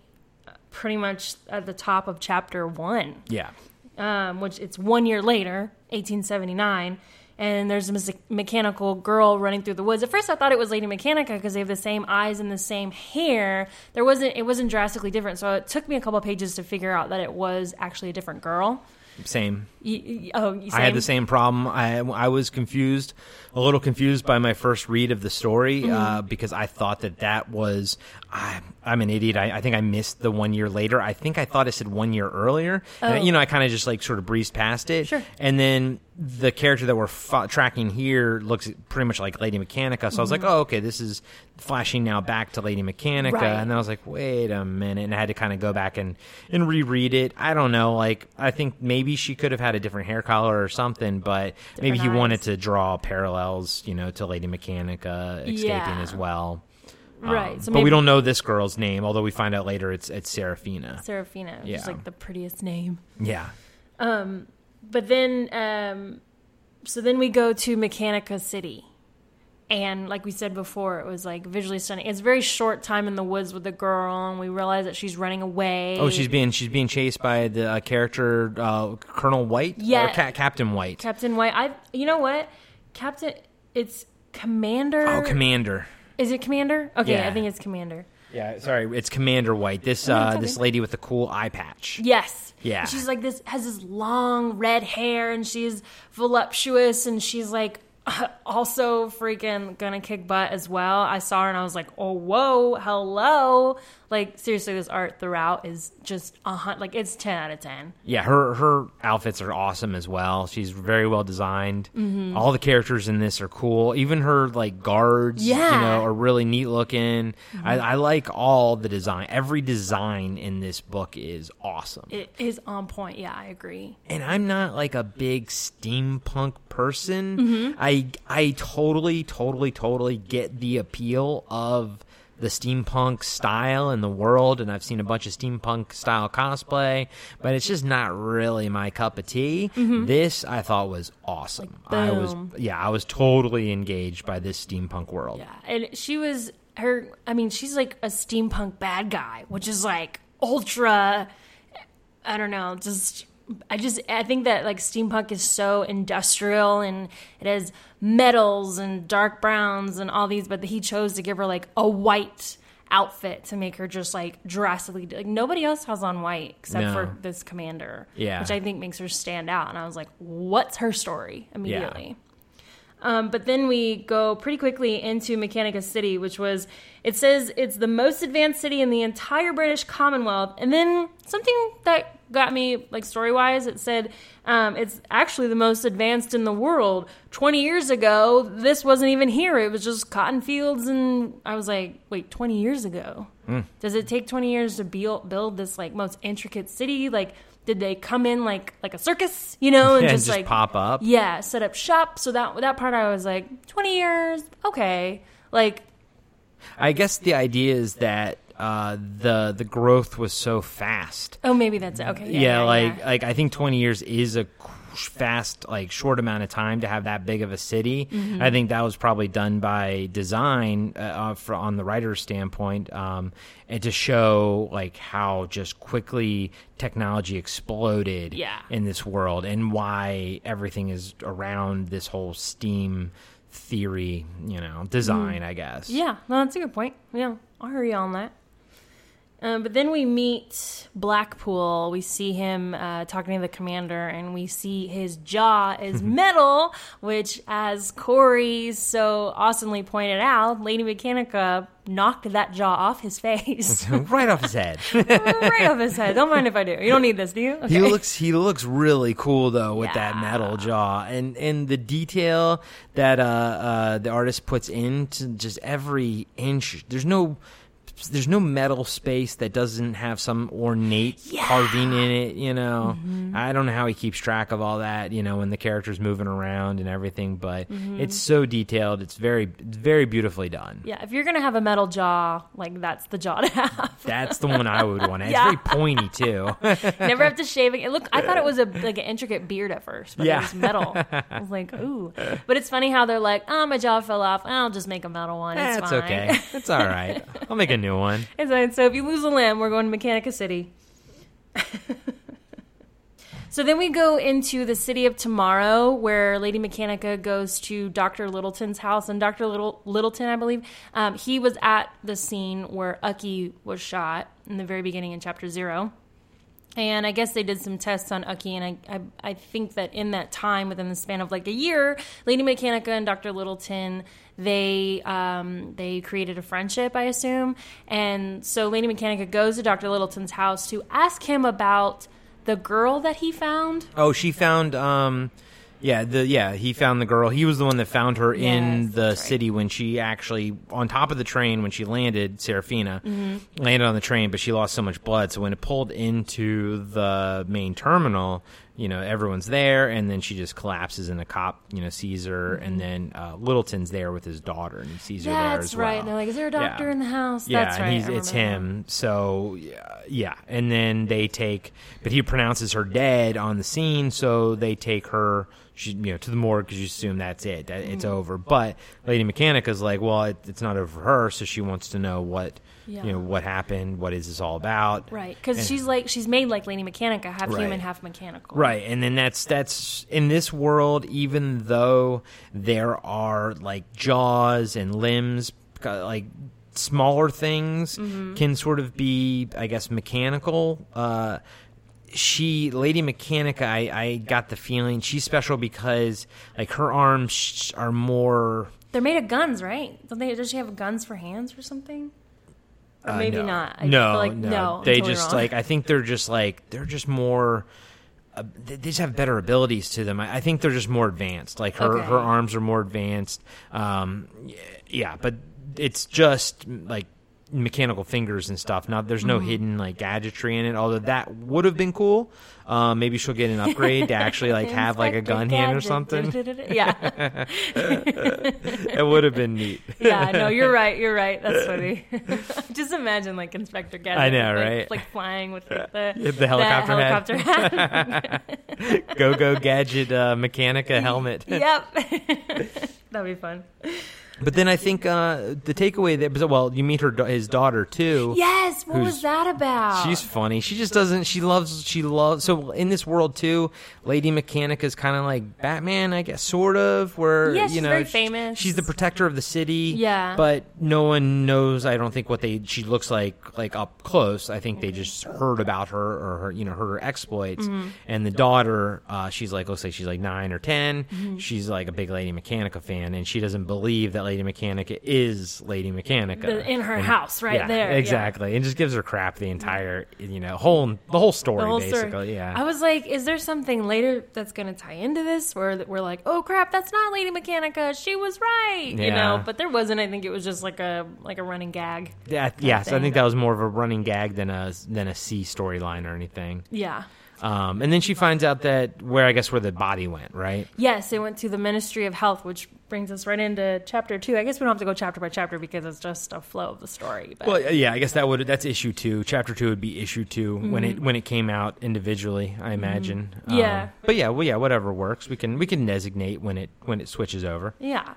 pretty much at the top of chapter one, Yeah. um, which it's one year later, 1879. And there's a mechanical girl running through the woods. At first, I thought it was Lady Mechanica because they have the same eyes and the same hair. There wasn't. It wasn't drastically different. So it took me a couple of pages to figure out that it was actually a different girl. Same. You, oh, you I had the same problem. I I was confused, a little confused by my first read of the story uh, Mm-hmm. because I thought that that was. I, I'm an idiot. I, I think I missed the one year later. I think I thought it said one year earlier. And, you know, I kind of just like sort of breezed past it. Oh. Sure. And then the character that we're fo- tracking here looks pretty much like Lady Mechanica. So I was like, oh, okay, this is flashing now back to Lady Mechanica. Right. And then I was like, wait a minute. And I had to kind of go back and, and reread it. I don't know. Like, I think maybe she could have had a different hair color or something, but maybe he eyes. wanted to draw parallels, you know, to Lady Mechanica escaping Yeah. as well. right. Um, So but we don't know this girl's name, although we find out later it's it's Serafina. Serafina, which Yeah. like the prettiest name. Yeah. But then, um, so then we go to Mechanica City. And like we said before, it was like visually stunning. It's a very short time in the woods with the girl, and we realize that she's running away. Oh, she's being she's being chased by the uh, character uh, Colonel White. Yeah. or Ca- Captain White. Captain White. I, you know what, Captain? It's Commander. oh, Commander. Is it Commander? Okay, Yeah. I think it's Commander. Yeah, sorry, it's Commander White. This uh, this lady with the cool eye patch. Yes. Yeah. And she's like this has this long red hair and she's voluptuous and she's like also freaking gonna kick butt as well. I saw her and I was like, oh whoa, hello. Like seriously, this art throughout is just a hun- like it's ten out of ten. Yeah, her her outfits are awesome as well. She's very well designed. All the characters in this are cool. Even her like guards, you Yeah. know, are really neat looking. I, I like all the design. Every design in this book is awesome. It is on point. Yeah, I agree. and I'm not like a big steampunk person. Mm-hmm. I I totally totally totally get the appeal of the steampunk style in the world and I've seen a bunch of steampunk style cosplay, but it's just not really my cup of tea. This I thought was awesome. I was Mm-hmm. yeah, I was totally engaged by this steampunk world. Yeah, and she was her. I mean, she's like a steampunk bad guy, which is like ultra. I don't know. Just I just I think that like steampunk is so industrial and it has metals and dark browns and all these, but he chose to give her like a white outfit to make her just like drastically like nobody else has on white except No. for this commander Yeah. which i think makes her stand out and i was like what's her story immediately um, but then we go pretty quickly into Mechanica City, which was, it says it's the most advanced city in the entire British Commonwealth. And then something that got me, like story wise, it said um, it's actually the most advanced in the world. 20 years ago, this wasn't even here. It was just cotton fields. And I was like, wait, 20 years ago? Does it take 20 years to build, build this like most intricate city? Like, did they come in like like a circus, you know, and And just, just like pop up. yeah, set up shop. So that that part I was like, twenty years, okay. Like, I guess the idea is that uh, the the growth was so fast oh, maybe that's it. Okay, yeah, yeah, yeah, like yeah. like I think 20 years is a fast like short amount of time to have that big of a city. Mm-hmm. I think that was probably done by design uh, uh, for, on the writer's standpoint um, and to show like how just quickly technology exploded Yeah. in this world and why everything is around this whole steam theory, you know, design, I guess. Mm. yeah. No, that's a good point. Yeah, I'll hurry on that. Um, but then we meet Blackpool. We see him uh, talking to the commander, and we see his jaw is metal, which, as Corey so awesomely pointed out, Lady Mechanica knocked that jaw off his face, right off his head. right off his head. Don't mind if I do. You don't need this, do you? He looks he looks really cool though with that metal jaw and and the detail that uh, uh, the artist puts into just every inch. There's no there's no metal space that doesn't have some ornate carving in it. You know, Mm-hmm. I don't know how he keeps track of all that. You know, when the character's moving around and everything, but Mm-hmm. it's so detailed. It's very it's very beautifully done. Yeah, if you're gonna have a metal jaw, like that's the jaw to have. That's the one I would want. It's Yeah. very pointy too. Never have to shave it. Look, I thought it was a like an intricate beard at first, but Yeah. it was metal. I was like, ooh. But it's funny how they're like, oh, my jaw fell off. I'll just make a metal one. It's That's fine. okay. It's all right. I'll make a new one. So if you lose a limb, we're going to Mechanica City. so then we go into the city of tomorrow, where Lady Mechanica goes to Doctor Littleton's house, and Doctor Little Littleton, I believe, um, he was at the scene where Ucky was shot in the very beginning in chapter zero. And I guess they did some tests on Ucky, and I, I, I think that in that time, within the span of like a year, Lady Mechanica and Dr. Littleton, they um, they created a friendship, I assume. And so Lady Mechanica goes to Dr. Littleton's house to ask him about the girl that he found. Oh, she found um Yeah, the yeah, he found the girl. He was the one that found her in Yes, the that's right. city when she actually on top of the train when she landed. Serafina Mm-hmm. landed on the train, but she lost so much blood. So when it pulled into the main terminal, you know everyone's there, and then she just collapses, and a cop you know sees her, and then uh, Littleton's there with his daughter, and he sees her there Mm-hmm. That's as right. well. And they're like, "Is there a doctor in the house?" Yeah, That's right. he's, I it's remember him. So yeah, yeah, and then they take, but he pronounces her dead on the scene, so they take her, she, you know, to the morgue because you assume that's it, that it's over. But Lady Mechanica Mechanica's like, well, it, it's not over for her, so she wants to know what, Yeah. you know, what happened, what is this all about. Right, because And- she's like she's made like Lady Mechanica, half Right. human, half mechanical. Right, and then that's that's in this world. Even though there are like jaws and limbs, uh, like smaller things Mm-hmm. can sort of be, I guess, mechanical. Uh, she, Lady Mechanica, I, I got the feeling she's special because like her arms are more. They're made of guns, right? Don't they? Does she have guns for hands or something? Or uh, maybe no. not. I no, feel like, no, no. They totally just wrong. like I think they're just like they're just more. Uh, they they just have better abilities to them. I, I think they're just more advanced. Like her, Okay. her arms are more advanced. Um, yeah, but it's just like mechanical fingers and stuff. Now there's Mm-hmm. no hidden like gadgetry in it. Although that would have been cool. Um, maybe she'll get an upgrade to actually like have like a gun hand or something. yeah, it would have been neat. yeah. No, you're right. You're right. That's funny. Just imagine like Inspector Gadget. I know, like, right? Like flying with like, the The helicopter head. helicopter hat. Go go gadget uh, Mechanica helmet. yep. That'd be fun. But then I think uh, the takeaway there, well, you meet her his daughter too. Yes. What was that about? She's funny. She just doesn't. She loves. She loves. So in this world too, Lady Mechanica is kind of like Batman, I guess, sort of. Where Yeah, you know, very famous. She's the protector of the city. Yeah. But no one knows. I don't think what they she looks like like up close. I think they just heard about her or her you know her exploits. Mm-hmm. And the daughter, uh, she's like looks say she's like nine or 10 Mm-hmm. She's like a big Lady Mechanica fan, and she doesn't believe that Lady Mechanica is Lady Mechanica in her And- house right yeah, there, yeah. Exactly, and just gives her crap the entire you know whole the whole story the whole basically. story. Yeah. I was like, is there something later that's going to tie into this where we're like, oh crap, that's not Lady Mechanica. She was right. You know, but there wasn't. I think it was just like a like a running gag. Yeah, yes, I think that was more of a running gag than a than a C storyline or anything. Yeah. Um, and then she finds out that where I guess where the body went, right? Yes, it went to the Ministry of Health, which brings us right into chapter two. I guess we don't have to go chapter by chapter because it's just a flow of the story. But Well, yeah, I guess that would that's issue two. Chapter two would be issue 2 when it when it came out individually. I imagine. Mm-hmm. Yeah. Um, but yeah, well, yeah, whatever works. We can we can designate when it when it switches over. Yeah.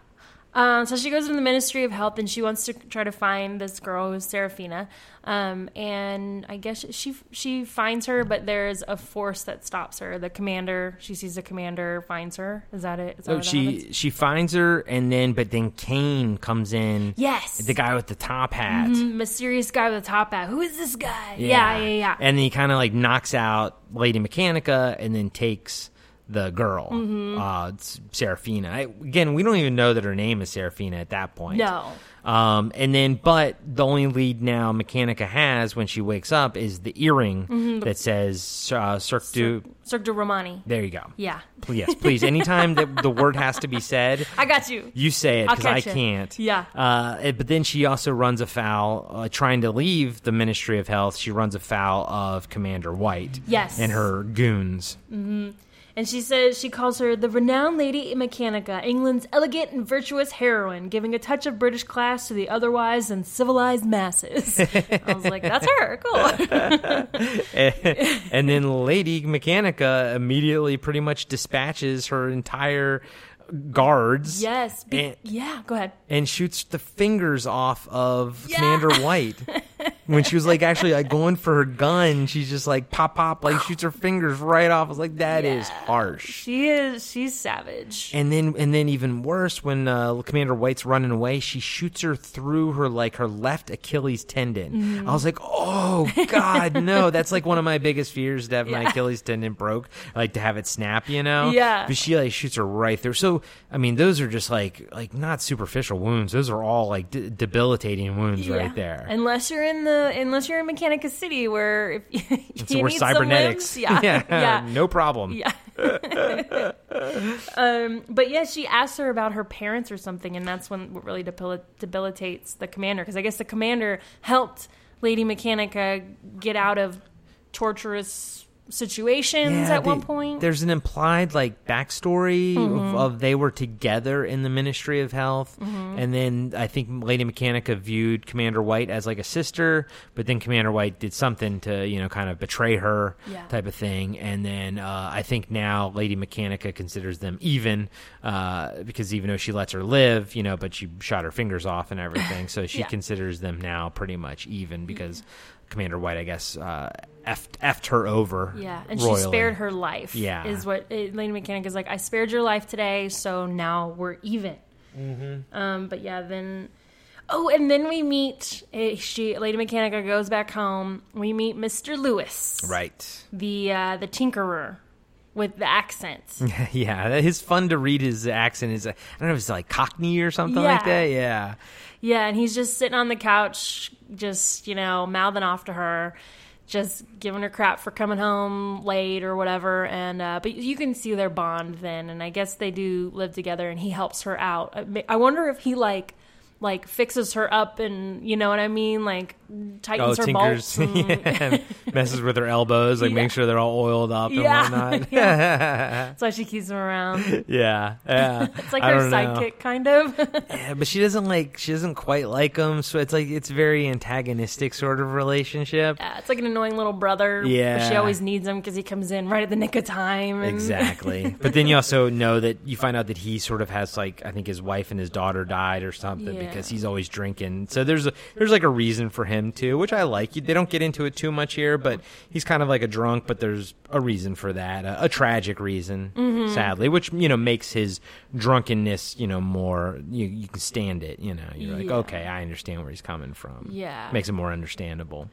Um, so she goes to the Ministry of Health and she wants to try to find this girl who's Serafina. Um, and I guess she she finds her, but there's a force that stops her. The commander, she sees the commander, finds her. Is that it? Is that what she happens? she finds her, and then but then Kane comes in. Yes. the guy with the top hat. mysterious guy with the top hat. Who is this guy? Yeah, yeah, yeah. And then he kind of like knocks out Lady Mechanica and then takes the girl, Mm-hmm. uh, Serafina. I, again, we don't even know that her name is Serafina at that point. No. Um, and then, but the only lead now Mechanica has when she wakes up is the earring Mm-hmm. that says uh, Cirque du. Cirque du Romani. There you go. Yeah. Yes, please. Anytime that the word has to be said, I got you. you say it because I can't. Yeah. Uh, eh, but then she also runs afoul, uh, trying to leave the Ministry of Health. She runs afoul of Commander White. Yes. And her goons. And she says she calls her the renowned Lady Mechanica, England's elegant and virtuous heroine, giving a touch of British class to the otherwise uncivilized masses. I was like, that's her. Cool. and then Lady Mechanica immediately pretty much dispatches her entire guards. yes. Be- And- yeah, go ahead. and shoots the fingers off of Yeah. Commander White. when she was like actually like going for her gun, she's just like pop pop like shoots her fingers right off. I was like, that is harsh. She is, she's savage. And then and then even worse when uh, Commander White's running away, she shoots her through her like her left Achilles tendon. Mm-hmm. I was like, oh god, no! That's like one of my biggest fears to have my Achilles tendon broke, like to have it snap, you know? Yeah. But she like shoots her right through. So I mean, those are just like like not superficial wounds. Those are all like d- debilitating wounds Yeah. right there. Unless you're in the the unless you're in Mechanica City, where if you we're need some cybernetics. limbs, yeah, yeah, no problem. yeah. um, but yeah, she asked her about her parents or something, and that's when what really debil- debilitates the commander because I guess the commander helped Lady Mechanica get out of torturous situations at they- one point. There's an implied like backstory Mm-hmm. of, of they were together in the Ministry of Health, Mm-hmm. and then I think Lady Mechanica viewed Commander White as like a sister, but then Commander White did something to you know kind of betray her, Yeah. type of thing, and then uh, I think now Lady Mechanica considers them even uh, because even though she lets her live, you know, but she shot her fingers off and everything, so she Yeah. considers them now pretty much even because. Commander White, I guess, uh, effed, effed her over. Yeah, and royally. she spared her life. Yeah. is what it, Lady Mechanic is like. I spared your life today, so now we're even. Mm-hmm. Um, but yeah, then oh, and then we meet. eh, She Lady Mechanica goes back home. We meet Mister Lewis, Right. the uh, the Tinkerer with the accent. yeah, it's fun to read his accent. Is I don't know if it's like Cockney or something like that. Yeah. Yeah, and he's just sitting on the couch, just, you know, mouthing off to her, just giving her crap for coming home late or whatever. And, uh, but you can see their bond then. And I guess they do live together and he helps her out. I wonder if he, like, like fixes her up and you know what I mean, like Oh, tightens her tinkers. bolts. Yeah. Messes with her elbows, like Yeah. make sure they're all oiled up and Yeah. whatnot. That's why she keeps him around. yeah. Yeah. It's like I her don't know. sidekick, kind of. Yeah, but she doesn't like. She doesn't quite like him. So it's like it's very antagonistic sort of relationship. yeah, it's like an annoying little brother. But she always needs him because he comes in right at the nick of time. And Exactly. but then you also know that you find out that he sort of has like I think his wife and his daughter died or something Yeah. Because he's always drinking. So there's a there's like a reason for him too, which I like. They don't get into it too much here, but he's kind of like a drunk, but there's a reason for that, a, a tragic reason, Mm-hmm. sadly, which you know makes his drunkenness you know more you you can stand it. You know, you're like Yeah. okay, I understand where he's coming from. Yeah. makes it more understandable.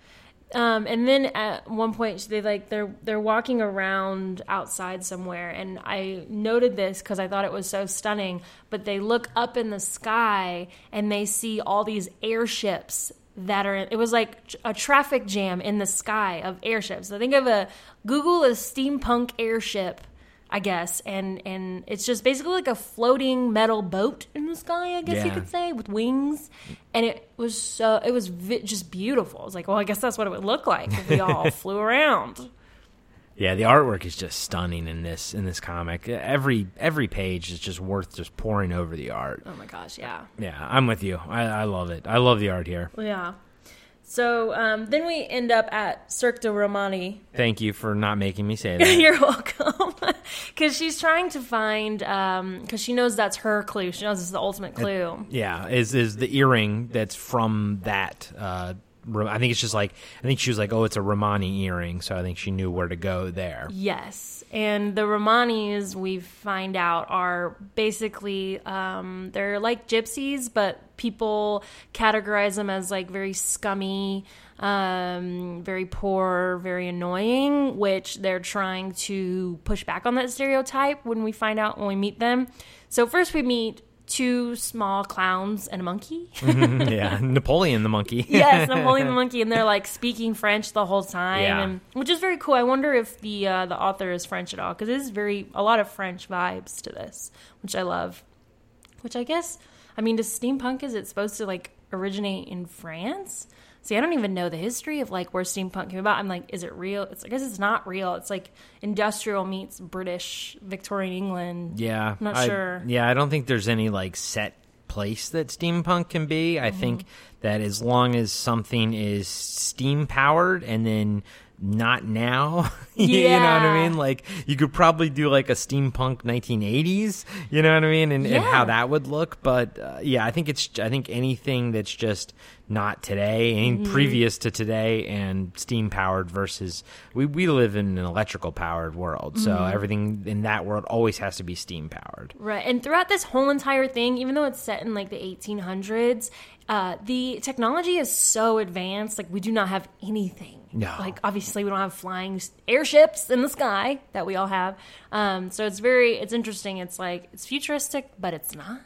Um, and then at one point they like they're they're walking around outside somewhere, and I noted this because I thought it was so stunning. But they look up in the sky and they see all these airships that are. It was like a traffic jam in the sky of airships. So think of a Google a steampunk airship. I guess, and and it's just basically like a floating metal boat in the sky. I guess you could say with wings, and it was so it was vi- just beautiful. It's like, well, I guess that's what it would look like if we all flew around. Yeah, the artwork is just stunning in this in this comic. Every every page is just worth just pouring over the art. Oh my gosh, yeah, Yeah, I'm with you. I, I love it. I love the art here. yeah. So um, then we end up at Cirque du Romani. Thank you for not making me say that. You're welcome. Because she's trying to find, because she knows that's her clue. She knows it's the ultimate clue. yeah, is is the earring that's from that. Uh, I think it's just like I think she was like, oh, it's a Romani earring, so I think she knew where to go there. Yes, and the Romanis we find out are basically um, they're like gypsies, but people categorize them as like very scummy, um, very poor, very annoying. Which they're trying to push back on that stereotype when we find out when we meet them. So first we meet two small clowns and a monkey. yeah, Napoleon the monkey. yes, Napoleon the monkey, and they're like speaking French the whole time, Yeah. and which is very cool. I wonder if the uh, the author is French at all because it is very a lot of French vibes to this, which I love. Which I guess, I mean, does steampunk is it supposed to like originate in France? See, I don't even know the history of like where steampunk came about. I'm like, is it real? It's I guess it's not real. It's like industrial meets British Victorian England. Yeah, I'm Not I- sure. Yeah, I don't think there's any like set place that steampunk can be. Mm-hmm. I think that as long as something is steam powered and then not now, you know what I mean? Like you could probably do like a steampunk 1980s, you know what I mean? And, and how that would look. But uh, yeah, I think it's I think anything that's just not today, any Mm-hmm. previous to today, and steam powered versus we we live in an electrical powered world, so Mm-hmm. everything in that world always has to be steam powered. Right. And throughout this whole entire thing, even though it's set in like the 1800s, uh, the technology is so advanced. Like, we do not have anything. No. Like, obviously, we don't have flying airships in the sky that we all have. Um, so it's very, it's interesting. It's like, it's futuristic, but it's not.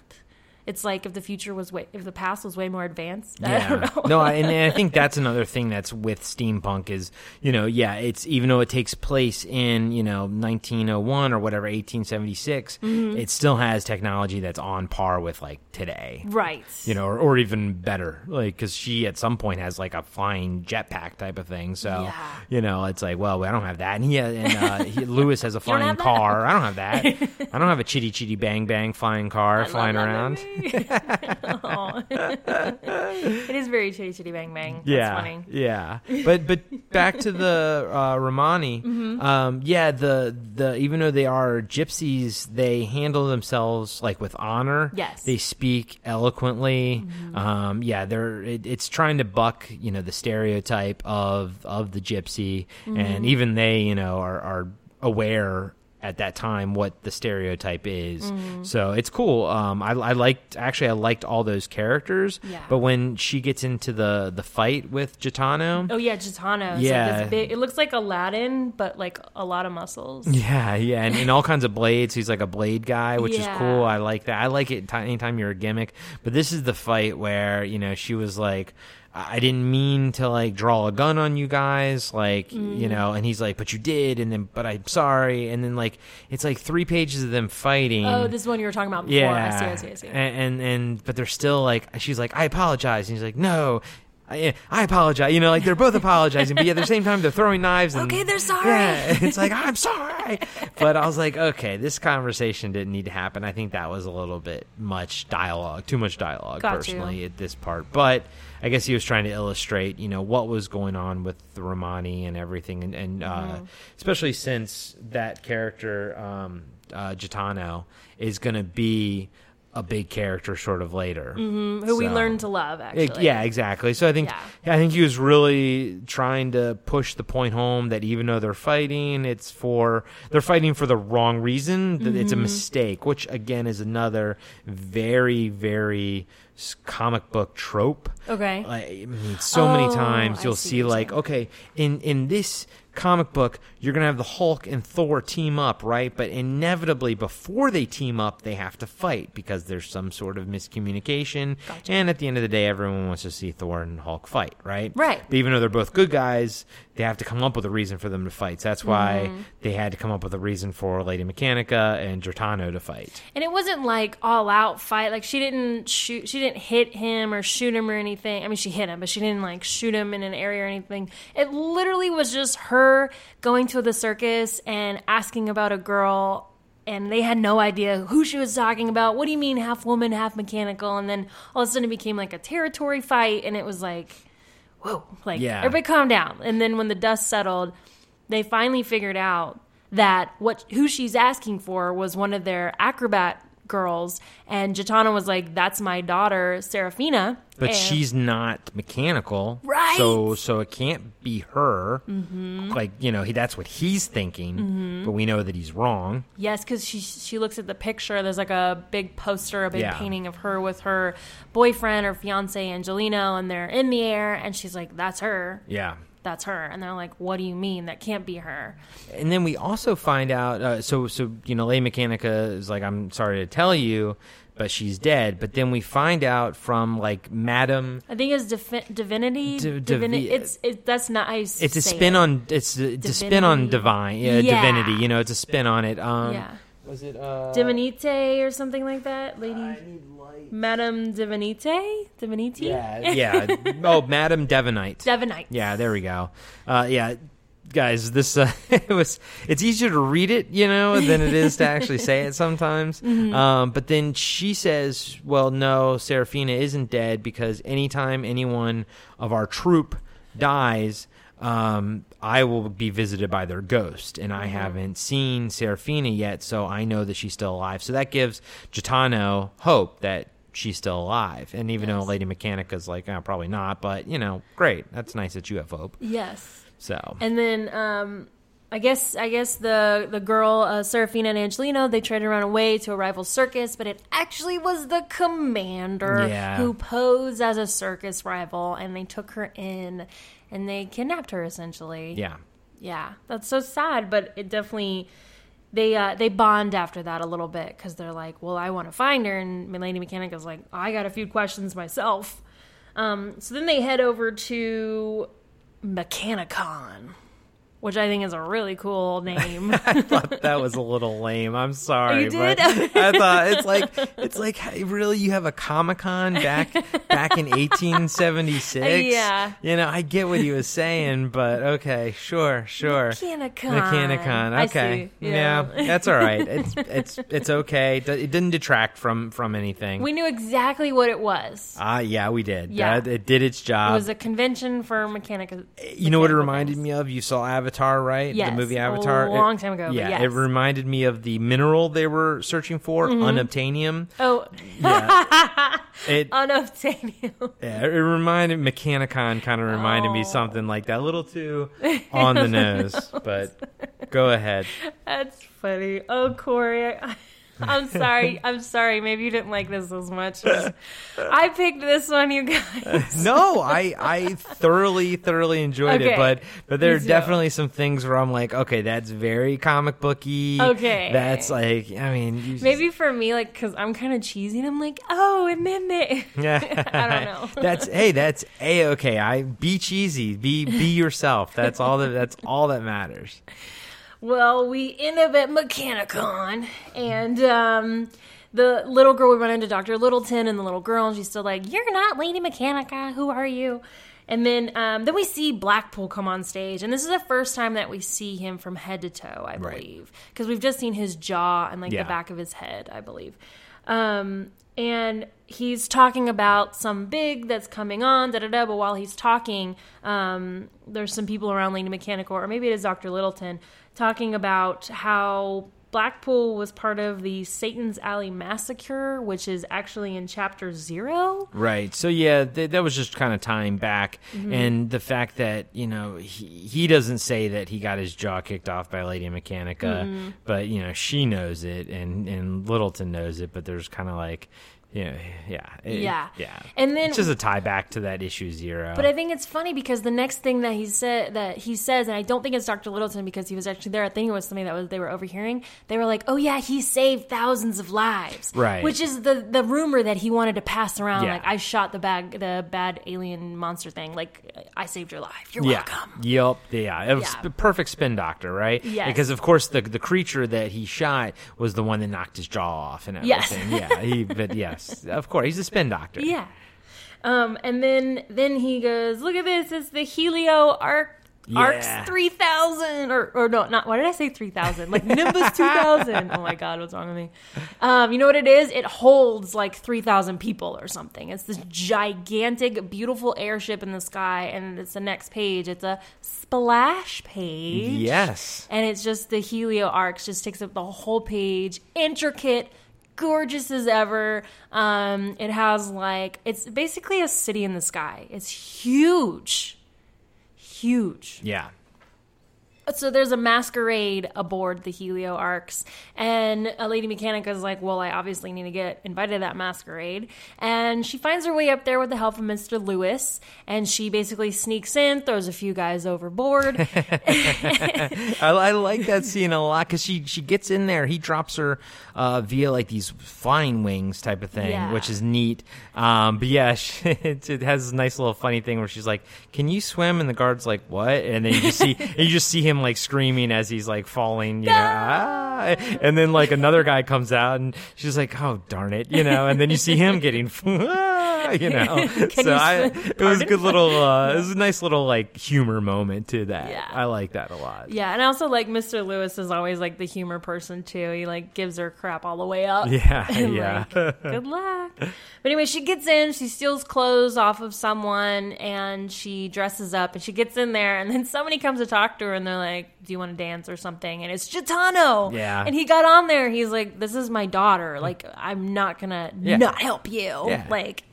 It's like if the future was way if the past was way more advanced. I don't know. no, I- and, and I think that's another thing that's with steampunk is you know yeah it's even though it takes place in you know 1901 or whatever 1876, Mm-hmm. it still has technology that's on par with like today. right. You know, or, or even better, like because she at some point has like a flying jetpack type of thing. So Yeah. you know, it's like, well, I don't have that, and he and uh, he, Lewis has a flying that? car. I don't have that. I don't have a chitty chitty bang bang flying car flying around. it is very chitty chitty bang bang. That's yeah, funny. yeah. But but back to the uh, Romani. Mm-hmm. Um, yeah, the the even though they are gypsies, they handle themselves like with honor. Yes. they speak eloquently. Mm-hmm. Um, yeah, they're it, it's trying to buck you know the stereotype of of the gypsy, Mm-hmm. and even they you know are are aware at that time what the stereotype is. Mm-hmm. So it's cool. Um, I, I liked actually I liked all those characters. Yeah. But when she gets into the the fight with Gitano, Oh yeah, Gitano. Yeah. Like big, it looks like Aladdin, but like a lot of muscles. yeah, yeah, and, and all kinds of blades. He's like a blade guy, which Yeah. is cool. I like that. I like it t- anytime you're a gimmick. But this is the fight where you know she was like. I didn't mean to like draw a gun on you guys, like Mm. you know. And he's like, "But you did," and then, "But I'm sorry," and then like it's like three pages of them fighting. Oh, this is one you were talking about before. I see, I see, I see. And, and and but they're still like she's like I apologize, and he's like no. I, I apologize. You know, like they're both apologizing, but yet at the same time they're throwing knives. And, Okay, they're sorry. Yeah, it's like I'm sorry, but I was like, okay, this conversation didn't need to happen. I think that was a little bit much dialogue, too much dialogue, Got you. personally, at this part. But I guess he was trying to illustrate, you know, what was going on with the Romani and everything, and, and Mm-hmm. uh, especially since that character, um, uh, Gitano, is going to be a big character sort of later, Mm-hmm. Who we So- learned to love, It- actually. yeah, exactly. So I think Yeah. I think he was really trying to push the point home that even though they're fighting, it's for they're fighting for the wrong reason. That it's a Mm-hmm. mistake, which again is another very very comic book trope. Okay. Like, I mean, so many Oh, times you'll see see like, saying. okay, in in this comic book, you're gonna have the Hulk and Thor team up, right? But inevitably, before they team up, they have to fight because there's some sort of miscommunication. And at the end of the day, everyone wants to see Thor and Hulk fight, right? Right. But even though they're both good guys, they have to come up with a reason for them to fight. So that's why Mm-hmm. they had to come up with a reason for Lady Mechanica and Gitano to fight. And it wasn't like all out fight. Like she didn't shoot, she didn't hit him or shoot him or anything. I mean, she hit him, but she didn't like shoot him in an area or anything. It literally was just her going to the circus and asking about a girl. And they had no idea who she was talking about. What do you mean half woman, half mechanical? And then all of a sudden it became like a territory fight. And it was like, whoa, like Yeah. everybody calm down. And then when the dust settled, they finally figured out that what who she's asking for was one of their acrobat girls, and Gitano was like, "That's my daughter, Serafina." But And- she's not mechanical, Right. So so it can't be her. Mm-hmm. Like you know, he that's what he's thinking, Mm-hmm. but we know that he's wrong. Yes, because she she looks at the picture. There's like a big poster, a big Yeah. painting of her with her boyfriend or fiance Angelino, and they're in the air, and she's like, "That's her, Yeah. That's her," and they're like, "What do you mean? That can't be her." And then we also find out. Uh, so so you know, Lady Mechanica is like, I'm sorry to tell you, but she's dead. But then we find out from like Madam. I think it's Divi- divinity. Div- divinity. It's it, that's not. how you It's a spin it. on. It's a, it's a spin on divine. Yeah, Yeah. divinity. You know, it's a spin on it. Um, yeah. Was it? Uh, Divinite or something like that, lady. Madame Divinite, Divinity. Yeah, yeah. oh, Madam Devonite. Devonite. Yeah, there we go. Uh, yeah, guys, this uh, it was. It's easier to read it, you know, than it is to actually say it sometimes. Um, but then she says, "Well, no, Serafina isn't dead because anytime anyone of our troop dies." Um, I will be visited by their ghost, and I haven't seen Serafina yet, so I know that she's still alive. So that gives Gitano hope that she's still alive. And even though Lady Mechanica's like, oh, probably not, but you know, great. That's nice that you have hope. Yes. So And then um, I guess I guess the the girl uh, Serafina and Angelino they tried to run away to a rival circus, but it actually was the commander Yeah. who posed as a circus rival, and they took her in and they kidnapped her essentially. yeah, Yeah, that's so sad, but it definitely they uh, they bond after that a little bit because they're like, well, I want to find her, and Lady Mechanica's like, I got a few questions myself. Um, so then they head over to Mechanicon, which I think is a really cool name. I thought that was a little lame. I'm sorry, You did? but I thought it's like it's like really you have a Comic Con back back in 1876. Yeah. you know I get what he was saying, but okay, sure, sure. Mechanicon. Mechanicon. Okay, see. yeah. that's all right. It's it's it's okay. It didn't detract from from anything. we knew exactly what it was. Ah, yeah, we did. Yeah. Uh, it did its job. It was a convention for Mechanica. you know what it reminded me of? You saw Avatar, right? Yes, the movie Avatar. a long time ago, but Yeah, yes. it reminded me of the mineral they were searching for, mm-hmm. unobtainium. Oh, It unobtainium. yeah, it reminded Mechanicon kind of reminded me Oh. something like that, a little too on the nose. But go ahead. That's funny. Oh, Corey, I, I'm sorry. I'm sorry. Maybe you didn't like this as much. I picked this one, you guys. No, I I thoroughly thoroughly enjoyed Okay. it, but but there are too. definitely some things where I'm like, okay, that's very comic booky. Okay. that's like, I mean, you, Maybe for me, like, because I'm kind of cheesy, and I'm like, oh, and then they. Yeah, I don't know. that's hey, that's a okay. I be cheesy, be be yourself. That's all that that's all that matters. Well, we end up at Mechanicon, and um, the little girl, we run into Dr. Littleton and the little girl, and she's still like, You're not Lady Mechanica. Who are you? And then, um, then we see Blackpool come on stage, and this is the first time that we see him from head to toe, I believe, because we've just seen his jaw and like Yeah. the back of his head, I believe. Um, and he's talking about some big that's coming on, da da da. But while he's talking, um, there's some people around Lady Mechanical, or maybe it is Dr. Littleton, talking about how Blackpool was part of the Satan's Alley massacre, which is actually in chapter zero. Right. So yeah, th- that was just kind of tying back, Mm-hmm. and the fact that you know he he doesn't say that he got his jaw kicked off by Lady Mechanica, Mm-hmm. but you know she knows it, and and Littleton knows it, but there's kind of like. Yeah, yeah, it- Yeah. yeah. And then- it's just a tie back to that issue zero. But I think it's funny because the next thing that he said that he says, and I don't think it's Dr. Littleton because he was actually there. I think it was something that was they were overhearing. They were like, "Oh yeah, he saved thousands of lives," Right. Which is the the rumor that he wanted to pass around. Yeah. Like, I shot the bad the bad alien monster thing. Like, I saved your life. You're Yeah. welcome. Yep. Yeah. It was Yeah. perfect spin doctor, right? Yes. Because of course the the creature that he shot was the one that knocked his jaw off and Yes. everything. yeah. He. But yes, of course he's a spin doctor. Yeah. Um, and then then he goes, "Look at this! It's the Helio Arc." Yeah. Arcs three thousand, or or no, not. Why did I say three thousand? Like Nimbus two thousand. Oh my god, what's wrong with me? Um, you know what it is? It holds like three thousand people or something. It's this gigantic, beautiful airship in the sky, and it's the next page. It's a splash page. Yes. and it's just the Helio Arcs just takes up the whole page, intricate, gorgeous as ever. Um, it has like it's basically a city in the sky. It's huge, huge. Yeah. So there's a masquerade aboard the Helio Arcs, and a lady mechanic is like, "Well, I obviously need to get invited to that masquerade." And she finds her way up there with the help of Mister Lewis, and she basically sneaks in, throws a few guys overboard. I, I like that scene a lot because she she gets in there. He drops her uh, via like these flying wings type of thing, Yeah. which is neat. Um, but yeah, she, it, it has this nice little funny thing where she's like, "Can you swim?" And the guard's like, "What?" And then you see you just see him like screaming as he's like falling, you know. Ah! And then like another guy comes out and she's like, "Oh darn it," you know. And then you see him getting, you know. So you I, it was a good little, uh, it was a nice little like humor moment to that. Yeah. I like that a lot. Yeah, and I also like Mr. Lewis is always like the humor person too. He like gives her crap all the way up. Yeah, And, yeah. like, good luck. But anyway, she gets in, she steals clothes off of someone, and she dresses up, and she gets in there, and then somebody comes to talk to her, and they're like, "Do you want to dance or something?" And it's Gitano. Yeah. And he got on there. He's like, "This is my daughter. Like, I'm not gonna Yeah. not help you. Yeah. Like."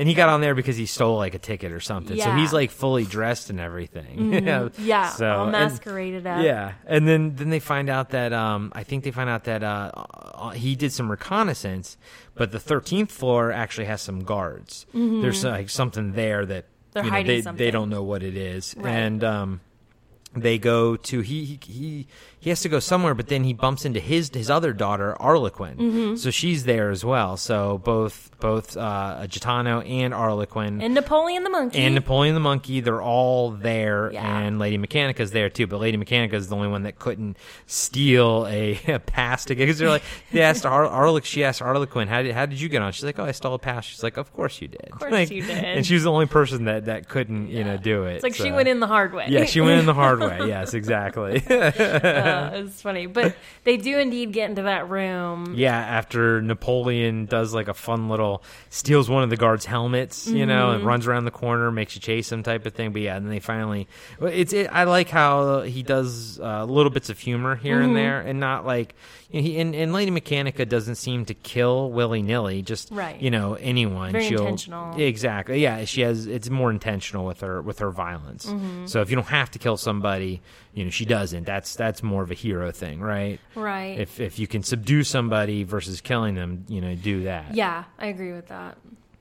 And he got on there because he stole like a ticket or something. Yeah. So he's like fully dressed and everything. yeah. Yeah, So, all and- masqueraded up. Yeah, and then then they find out that um, I think they find out that uh, uh, he did some reconnaissance, but the thirteenth floor actually has some guards. There's like something there that Mm-hmm. They're you know, they, something. they don't know what it is, Right. and um, they go to he he he, has to go somewhere, but then he bumps into his his other daughter Arlequin, Mm-hmm. so she's there as well. So both both uh, Gitano and Arlequin And Napoleon the monkey. and Napoleon the Monkey, they're all there, Yeah. and Lady Mechanica's there too. But Lady Mechanica is the only one that couldn't steal a, a pass to get because they're like they asked Ar- Arlequin, she asked Arlequin, how did how did you get on? She's like, oh, I stole a pass. She's like, of course you did. Of course you did. And she was the only person that that couldn't you know do it. it's like she went in the hard way. Yeah, she went in the hard way. Yes, exactly. Uh, it's funny, but they do indeed get into that room. Yeah, after Napoleon does like a fun little steals one of the guards' helmets, you know, Mm-hmm. and runs around the corner, makes you chase him type of thing. But yeah, and then they finally, it's it, I like how he does uh, little bits of humor here Mm-hmm. and there, and not like you know, he and, and Lady Mechanica doesn't seem to kill willy nilly, just Right. you know anyone. Very She'll intentional. exactly. Yeah, she has. It's more intentional with her with her violence. Mm-hmm. So if you don't have to kill somebody, you know she doesn't. That's that's more of a hero thing, right? Right. if if you can subdue somebody versus killing them, you know, do that. yeah, I agree with that.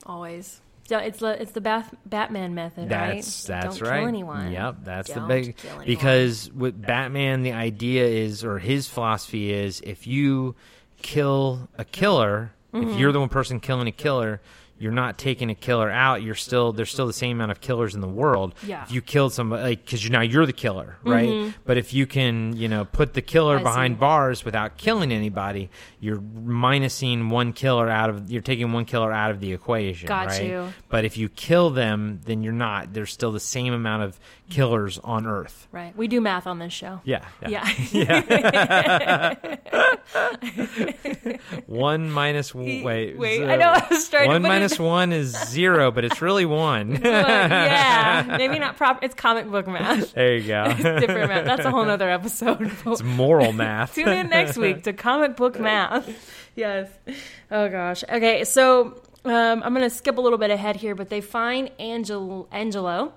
Always. Yeah, It's the it's the Batman method, That's right? that's Don't right. Kill anyone. Yep, that's Don't the big because with Batman, the idea is or his philosophy is if you kill a killer, Mm-hmm. if you're the one person killing a killer. You're not taking a killer out. You're still there's still the same amount of killers in the world. Yeah. If you killed somebody, like because you now you're the killer, right? But if you can, you know, put the killer Mm-hmm. I behind see. bars without killing anybody, you're minusing one killer out of. You're taking one killer out of the equation, Got right? you. But if you kill them, then you're not. There's still the same amount of killers on Earth. Right. We do math on this show. Yeah. Yeah. Yeah. One minus wait. Wait, so I know, I was to One it- minus one is zero, but it's really one. But yeah. Maybe not proper. It's comic book math. there you go. Different math. That's a whole other episode. it's moral math. Tune in next week to comic book math. Yes. Oh gosh. Okay, so um, I'm gonna skip a little bit ahead here, but they find Angel Angelo,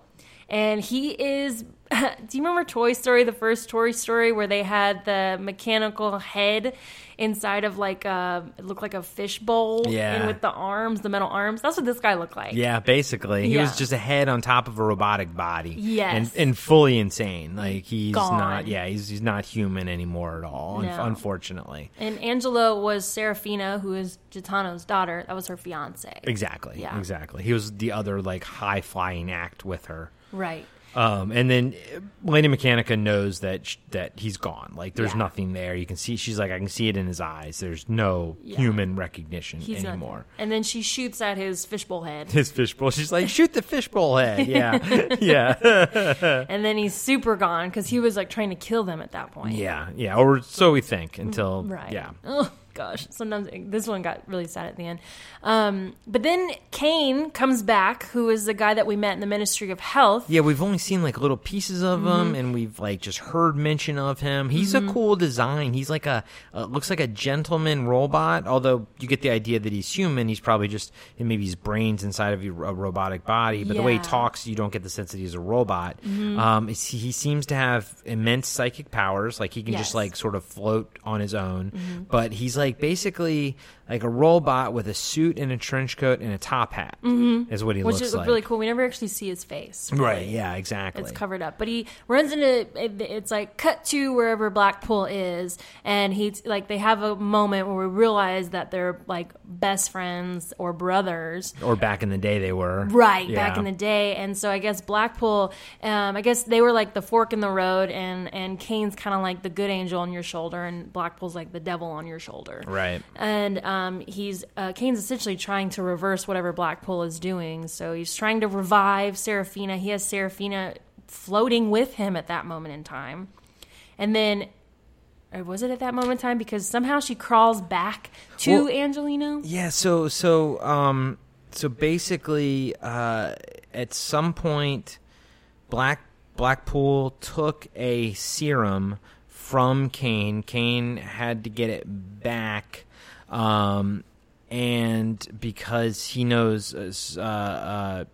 and he is. Do you remember Toy Story, the first Toy Story, where they had the mechanical head inside of like a it looked like a fish bowl, Yeah. and with the arms, the metal arms. That's what this guy looked like. Yeah, basically, he Yeah. was just a head on top of a robotic body. Yes. and, and fully insane. Like he's Gone. not. Yeah, he's he's not human anymore at all. No. Unfortunately. And Angelo was Serafina, who is Gitano's daughter. That was her fiance. Exactly. Yeah. Exactly. He was the other like high flying act with her. Right. Um, and then Lady Mechanica knows that sh- that he's gone. Like there's Yeah. nothing there. You can see. She's like, I can see it in his eyes. There's no Yeah. human recognition He's not anymore. And then she shoots at his fishbowl head. His fishbowl. She's like, shoot the fishbowl head. Yeah, yeah, and then he's super gone because he was like trying to kill them at that point. yeah, yeah. Or so we think. Until Right. yeah, Oh gosh. Sometimes this one got really sad at the end. Um, but then Kane comes back, who is the guy that we met in the Ministry of Health. yeah. We've only seen like little pieces of Mm-hmm. him, and we've like just heard mention of him. He's a cool design. He's like a uh, looks like a gentleman robot. Although you get the idea that he's human. He's probably just maybe his brains inside of a robotic body. But the way he Mm-hmm. talks, you don't get the sense that he's a robot. Um, he seems to have immense psychic powers. Like he can Yes. just like sort of float on his own. But he's like basically like a robot with a suit and a trench coat and a top hat. Is what he Mm-hmm. Which looks is like. really cool. We never actually see his face. Right. Yeah. Exactly. It's covered up, but he runs into it's like cut to wherever Blackpool is, and he's like they have a moment where we realize that they're like best friends or brothers, or back in the day they were. right Yeah. back in the day. And so I guess Blackpool, um, I guess they were like the fork in the road, and and Kane's kind of like the good angel on your shoulder, and Blackpool's like the devil on your shoulder, Right. and um, he's uh, Kane's essentially trying to reverse whatever Blackpool is doing. So he's trying to revive Serafina. He has Serafina floating with him at that moment in time, and then. Or was it at that moment in time? Because somehow she crawls back to Well- Angelino. Yeah, so so um so basically uh at some point Black Blackpool took a serum from Kane. Kane had to get it back um and because he knows uh, uh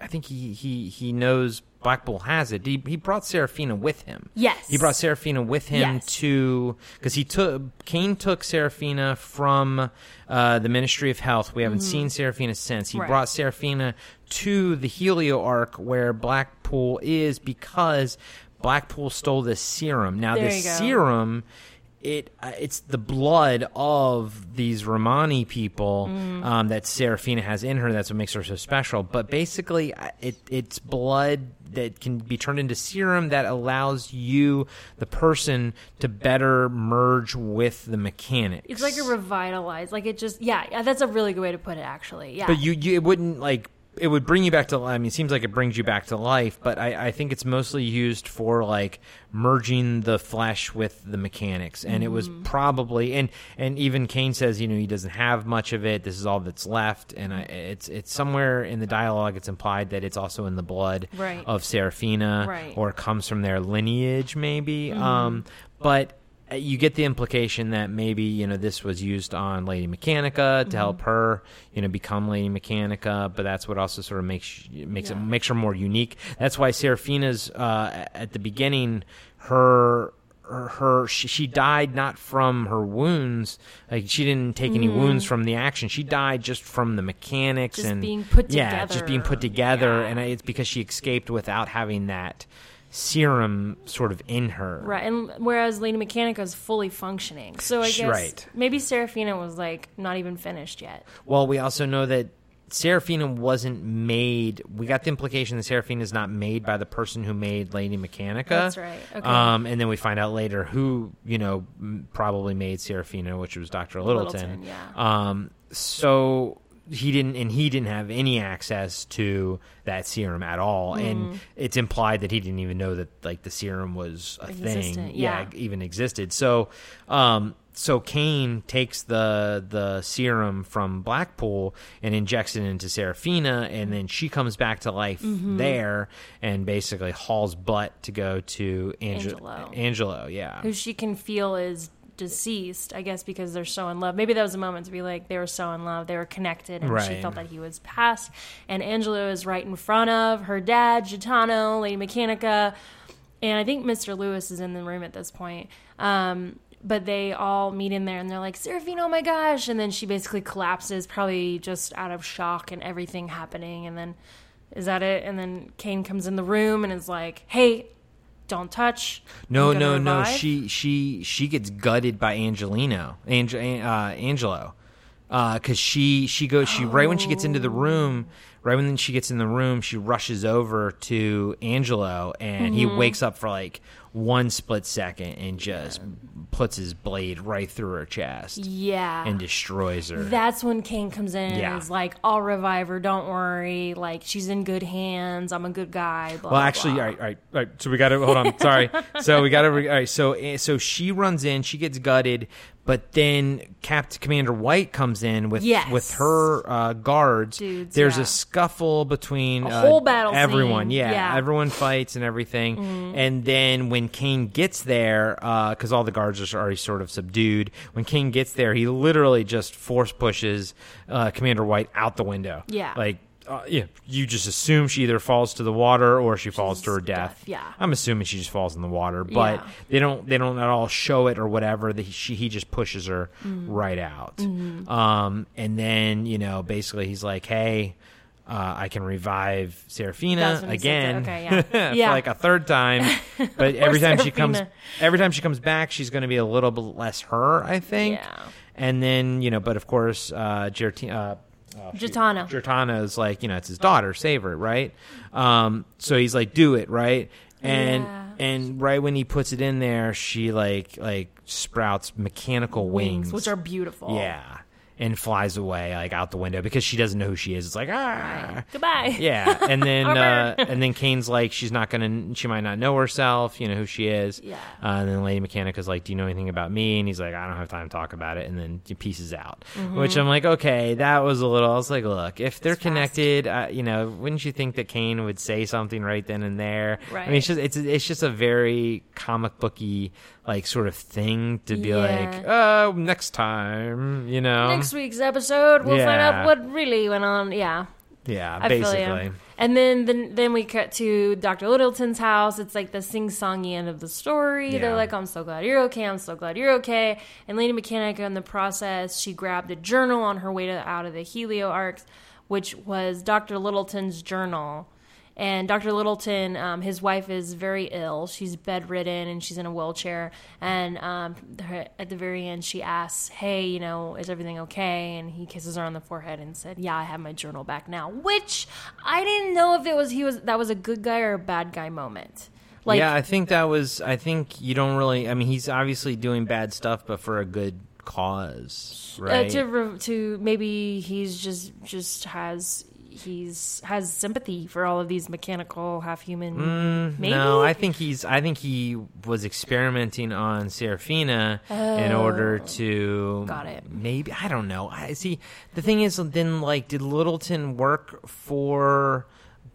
I think he he he knows Blackpool has it. He, he brought Serafina with him. Yes. He brought Serafina with him Yes. to because he took Kane took Serafina from uh, the Ministry of Health. We haven't seen Serafina since. He Mm-hmm. Right. brought Serafina to the Helio Arc where Blackpool is because Blackpool stole this serum. Now There the serum. It uh, it's the blood of these Romani people Mm. um, that Serafina has in her. That's what makes her so special. But basically, uh, it it's blood that can be turned into serum that allows you, the person, to better merge with the mechanics. It's like a revitalized, like it just, yeah, yeah, that's a really good way to put it, actually. Yeah. But you, you, it wouldn't like. It would bring you back to. I mean, it seems like it brings you back to life, but I, I think it's mostly used for like merging the flesh with the mechanics. And it was Mm-hmm. probably and and even Kane says, you know, he doesn't have much of it. This is all that's left, and I, it's it's somewhere in the dialogue. It's implied that it's also in the blood Right. of Serafina, Right. or comes from their lineage, maybe. Mm-hmm. Um, but you get the implication that maybe you know this was used on Lady Mechanica to help Mm-hmm. her you know become Lady Mechanica, but that's what also sort of makes makes it makes her more unique. That's why Serafina's uh, at the beginning her. Her, her she, she died not from her wounds like she didn't take any wounds from the action she died just from the mechanics Mm-hmm. Just and being put yeah just being put together Yeah. and it's because she escaped without having that serum sort of in her Right, and whereas Lady Mechanica is fully functioning, so I guess right. maybe Serafina was like not even finished yet. Well, we also know that Serafina wasn't made. We got the implication that Serafina is not made by the person who made Lady Mechanica. That's right. Okay. Um, and then we find out later who you know probably made Serafina, which was Doctor Littleton. Littleton, yeah. Um, so he didn't, and he didn't have any access to that serum at all, Mm. and it's implied that he didn't even know that like the serum was a thing, Existent, yeah. even existed. So, um, so Kane takes the the serum from Blackpool and injects it into Serafina and then she comes back to life Mm-hmm. there, and basically hauls butt to go to Ange- Angelo. Angelo, yeah, Who she can feel is deceased, I guess, because they're so in love. Maybe that was a moment to be like they were so in love, they were connected, and she felt that he was passed. And Angelo is right in front of her dad, Gitano, Lady Mechanica, and I think Mr. Lewis is in the room at this point. Um, but they all meet in there and they're like, Serafina, oh my gosh. And then she basically collapses, probably just out of shock and everything happening. And then, is that it? And then Kane comes in the room and is like, hey, don't touch. No, no, no. revive." She she she gets gutted by Angelino, Angel, uh, Angelo, because she she goes she right when she gets into the room, right when she gets in the room, she rushes over to Angelo, and he Mm-hmm. wakes up for like one split second and just puts his blade right through her chest Yeah. and destroys her. That's when Kane comes in Yeah. and is like, I'll revive her. Don't worry. Like, she's in good hands. I'm a good guy. Blah, Well, actually, blah. all right, all right, all right. So we got to hold on. Sorry. So we got to. All right. So eh, so she runs in. She gets gutted, but then Captain Commander White comes in with Yes. with her uh, guards. Dudes, There's yeah. a scuffle between A uh, whole battle Everyone, yeah, Yeah. Mm-hmm. everyone fights and everything. And then when Kane gets there, because all the guards are already sort of subdued, when Kane gets there, he literally just force pushes uh, Commander White out the window. Yeah. like. Uh, yeah, you just assume she either falls to the water or she falls to her death. death, yeah. I'm assuming she just falls in the water, but Yeah. they don't they don't at all show it or whatever. That he, she, he just pushes her Mm-hmm. right out. Um, and then you know basically he's like, hey. Uh, I can revive Serafina That's when he says it. again, Okay, yeah. for Yeah. like a third time. But every time she comes, every time she comes back, she's going to be a little bit less her, I think. Yeah. And then you know, but of course, uh, Gerti- uh, oh, shoot. Gitano. Giordano's like, you know, it's his daughter, save her, right? Um, so he's like, do it, right? And Yeah. and right when he puts it in there, she like like sprouts mechanical wings, Which are beautiful. yeah, and flies away like out the window because she doesn't know who she is. It's like ah. Goodbye. Yeah, and then uh, and then Kane's like, she's not gonna, she might not know herself, you know who she is. Yeah. Uh, and then Lady Mechanica's like, do you know anything about me? And he's like, I don't have time to talk about it. And then he pieces out, Mm-hmm. which I'm like, okay, that was a little. I was like, look, if they're connected, uh, you know, wouldn't you think that Kane would say something right then and there? I mean, it's just it's it's just a very comic booky like sort of thing to be Yeah. like, oh, next time, you know, Next week's episode, we'll find out what really went on. Yeah. yeah, I basically. And then, then then we cut to Dr. Littleton's house. It's like the sing songy end of the story. Yeah. They're like, I'm so glad you're okay. I'm so glad you're okay. And Lady Mechanica, in the process, she grabbed a journal on her way to, out of the Helio Arcs, which was Dr. Littleton's journal. And Dr. Littleton, um, his wife is very ill. She's bedridden and she's in a wheelchair. And um, her, at the very end, she asks, "Hey, you know, is everything okay?" And he kisses her on the forehead and said, "Yeah, I have my journal back now." Which I didn't know if it was he was that was a good guy or a bad guy moment. Like, yeah, I think that was. I think you don't really. I mean, he's obviously doing bad stuff, but for a good cause, right? uh, to to maybe he's just just has he's has sympathy for all of these mechanical half human Mm, No, I think he's. I think he was experimenting on Serafina in order to. Oh. Got it. Maybe I don't know. I see. The thing is, then like, did Littleton work for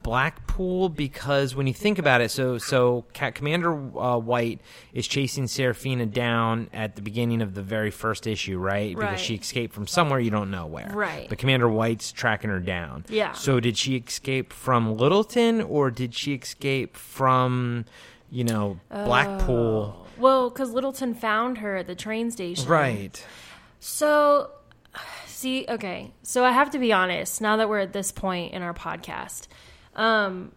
Blackpool? Because when you think about it, so so Ca- Commander uh, White is chasing Serafina down at the beginning of the very first issue, right? Because Right. she escaped from somewhere you don't know where. Right. But Commander White's tracking her down. Yeah. So did she escape from Littleton or did she escape from, you know, Blackpool? well because littleton found her at the train station Right. so see okay so i have to be honest now that we're at this point in our podcast um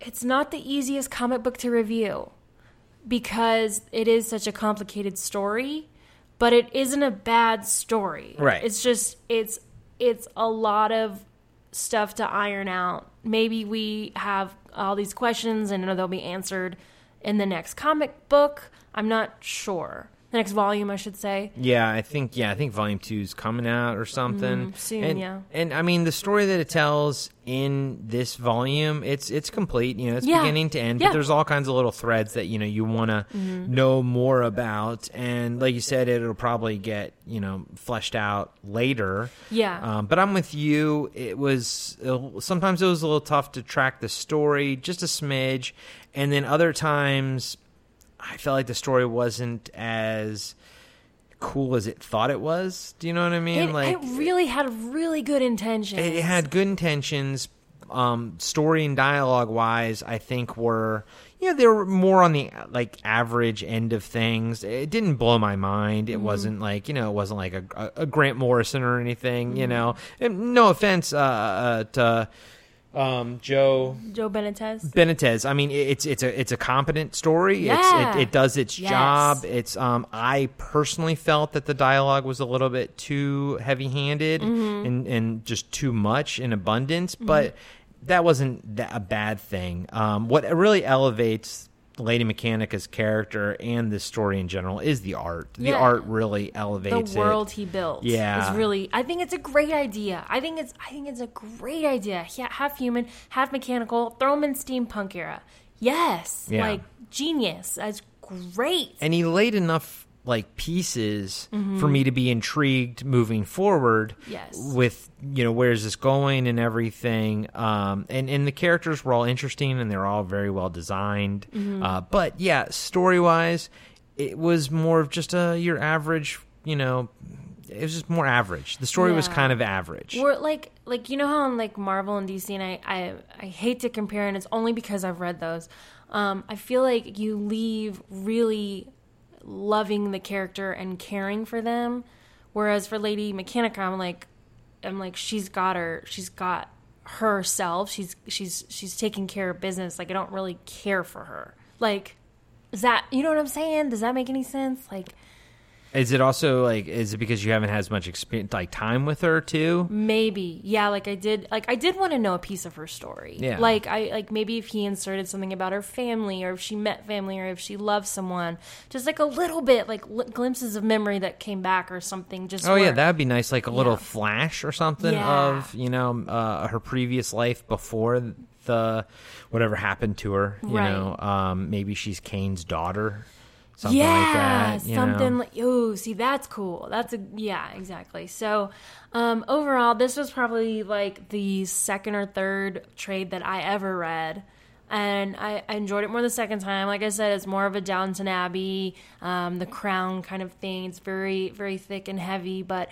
it's not the easiest comic book to review because it is such a complicated story but it isn't a bad story. Right. it's just it's it's a lot of stuff to iron out. Maybe we have all these questions and they'll be answered in the next comic book. I'm not sure the next volume i should say Yeah, I think yeah, I think volume two is coming out or something Mm, soon, And, yeah. and I mean the story that it tells in this volume, it's it's complete. You know, it's Yeah. beginning to end. Yeah. But there's all kinds of little threads that you know you want to Mm-hmm. know more about, and like you said, it'll probably get you know fleshed out later. Yeah. Um, but I'm with you. It was sometimes it was a little tough to track the story, just a smidge, and then other times I felt like the story wasn't as cool as it thought it was. Do you know what I mean? It, like it really had really good intentions. it, it had good intentions. Um, story and dialogue wise, I think were you know they were more on the like average end of things. It didn't blow my mind. Mm-hmm. It wasn't like you know it wasn't like a, a, a Grant Morrison or anything. Mm-hmm. You know, and no offense uh, uh, to um, Joe Joe Benitez. Benitez. I mean, it's it's a it's a competent story. Yeah. It's, it, it does its Yes. job. It's um. I personally felt that the dialogue was a little bit too heavy handed Mm-hmm. and and just too much in abundance, but that wasn't a bad thing. Um, what really elevates Lady Mechanica's character and the story in general is the art. The Yeah. art really elevates The world it. he built Yeah. is really. I think it's a great idea. I think it's. I think it's a great idea. Yeah, half human, half mechanical. Throw him in steampunk era. Yes, Yeah. like genius. That's great. and he laid enough like pieces for me to be intrigued moving forward Mm-hmm. Yes. with you know where's this going and everything um and and the characters were all interesting and they're all very well designed Mm-hmm. uh but yeah story wise it was more of just a your average you know it was just more average the story was kind of average We're like like you know how in like Marvel and DC and I, I I hate to compare and it's only because I've read those. Um, I feel like you leave really loving the character and caring for them, whereas for Lady Mechanica, I'm like I'm like she's got her she's got herself. She's she's she's taking care of business. Like I don't really care for her. Like is that you know what I'm saying? Does that make any sense? Like is it also like is it because you haven't had as much experience like time with her too Maybe. Yeah, like I did like I did want to know a piece of her story. Yeah. Like I like maybe if he inserted something about her family or if she met family or if she loved someone, just like a little bit like li- glimpses of memory that came back or something just Oh yeah, that'd be nice, like a little Yeah. flash or something Yeah. of you know uh, her previous life before the whatever happened to her. You Right. know, um, maybe she's Kane's daughter, something yeah, like that. Something know? like oh, see that's cool. That's a yeah, exactly. So, um, overall, this was probably like the second or third trade that I ever read, and I, I enjoyed it more the second time. Like I said, it's more of a Downton Abbey, um, the Crown kind of thing. It's very very thick and heavy, but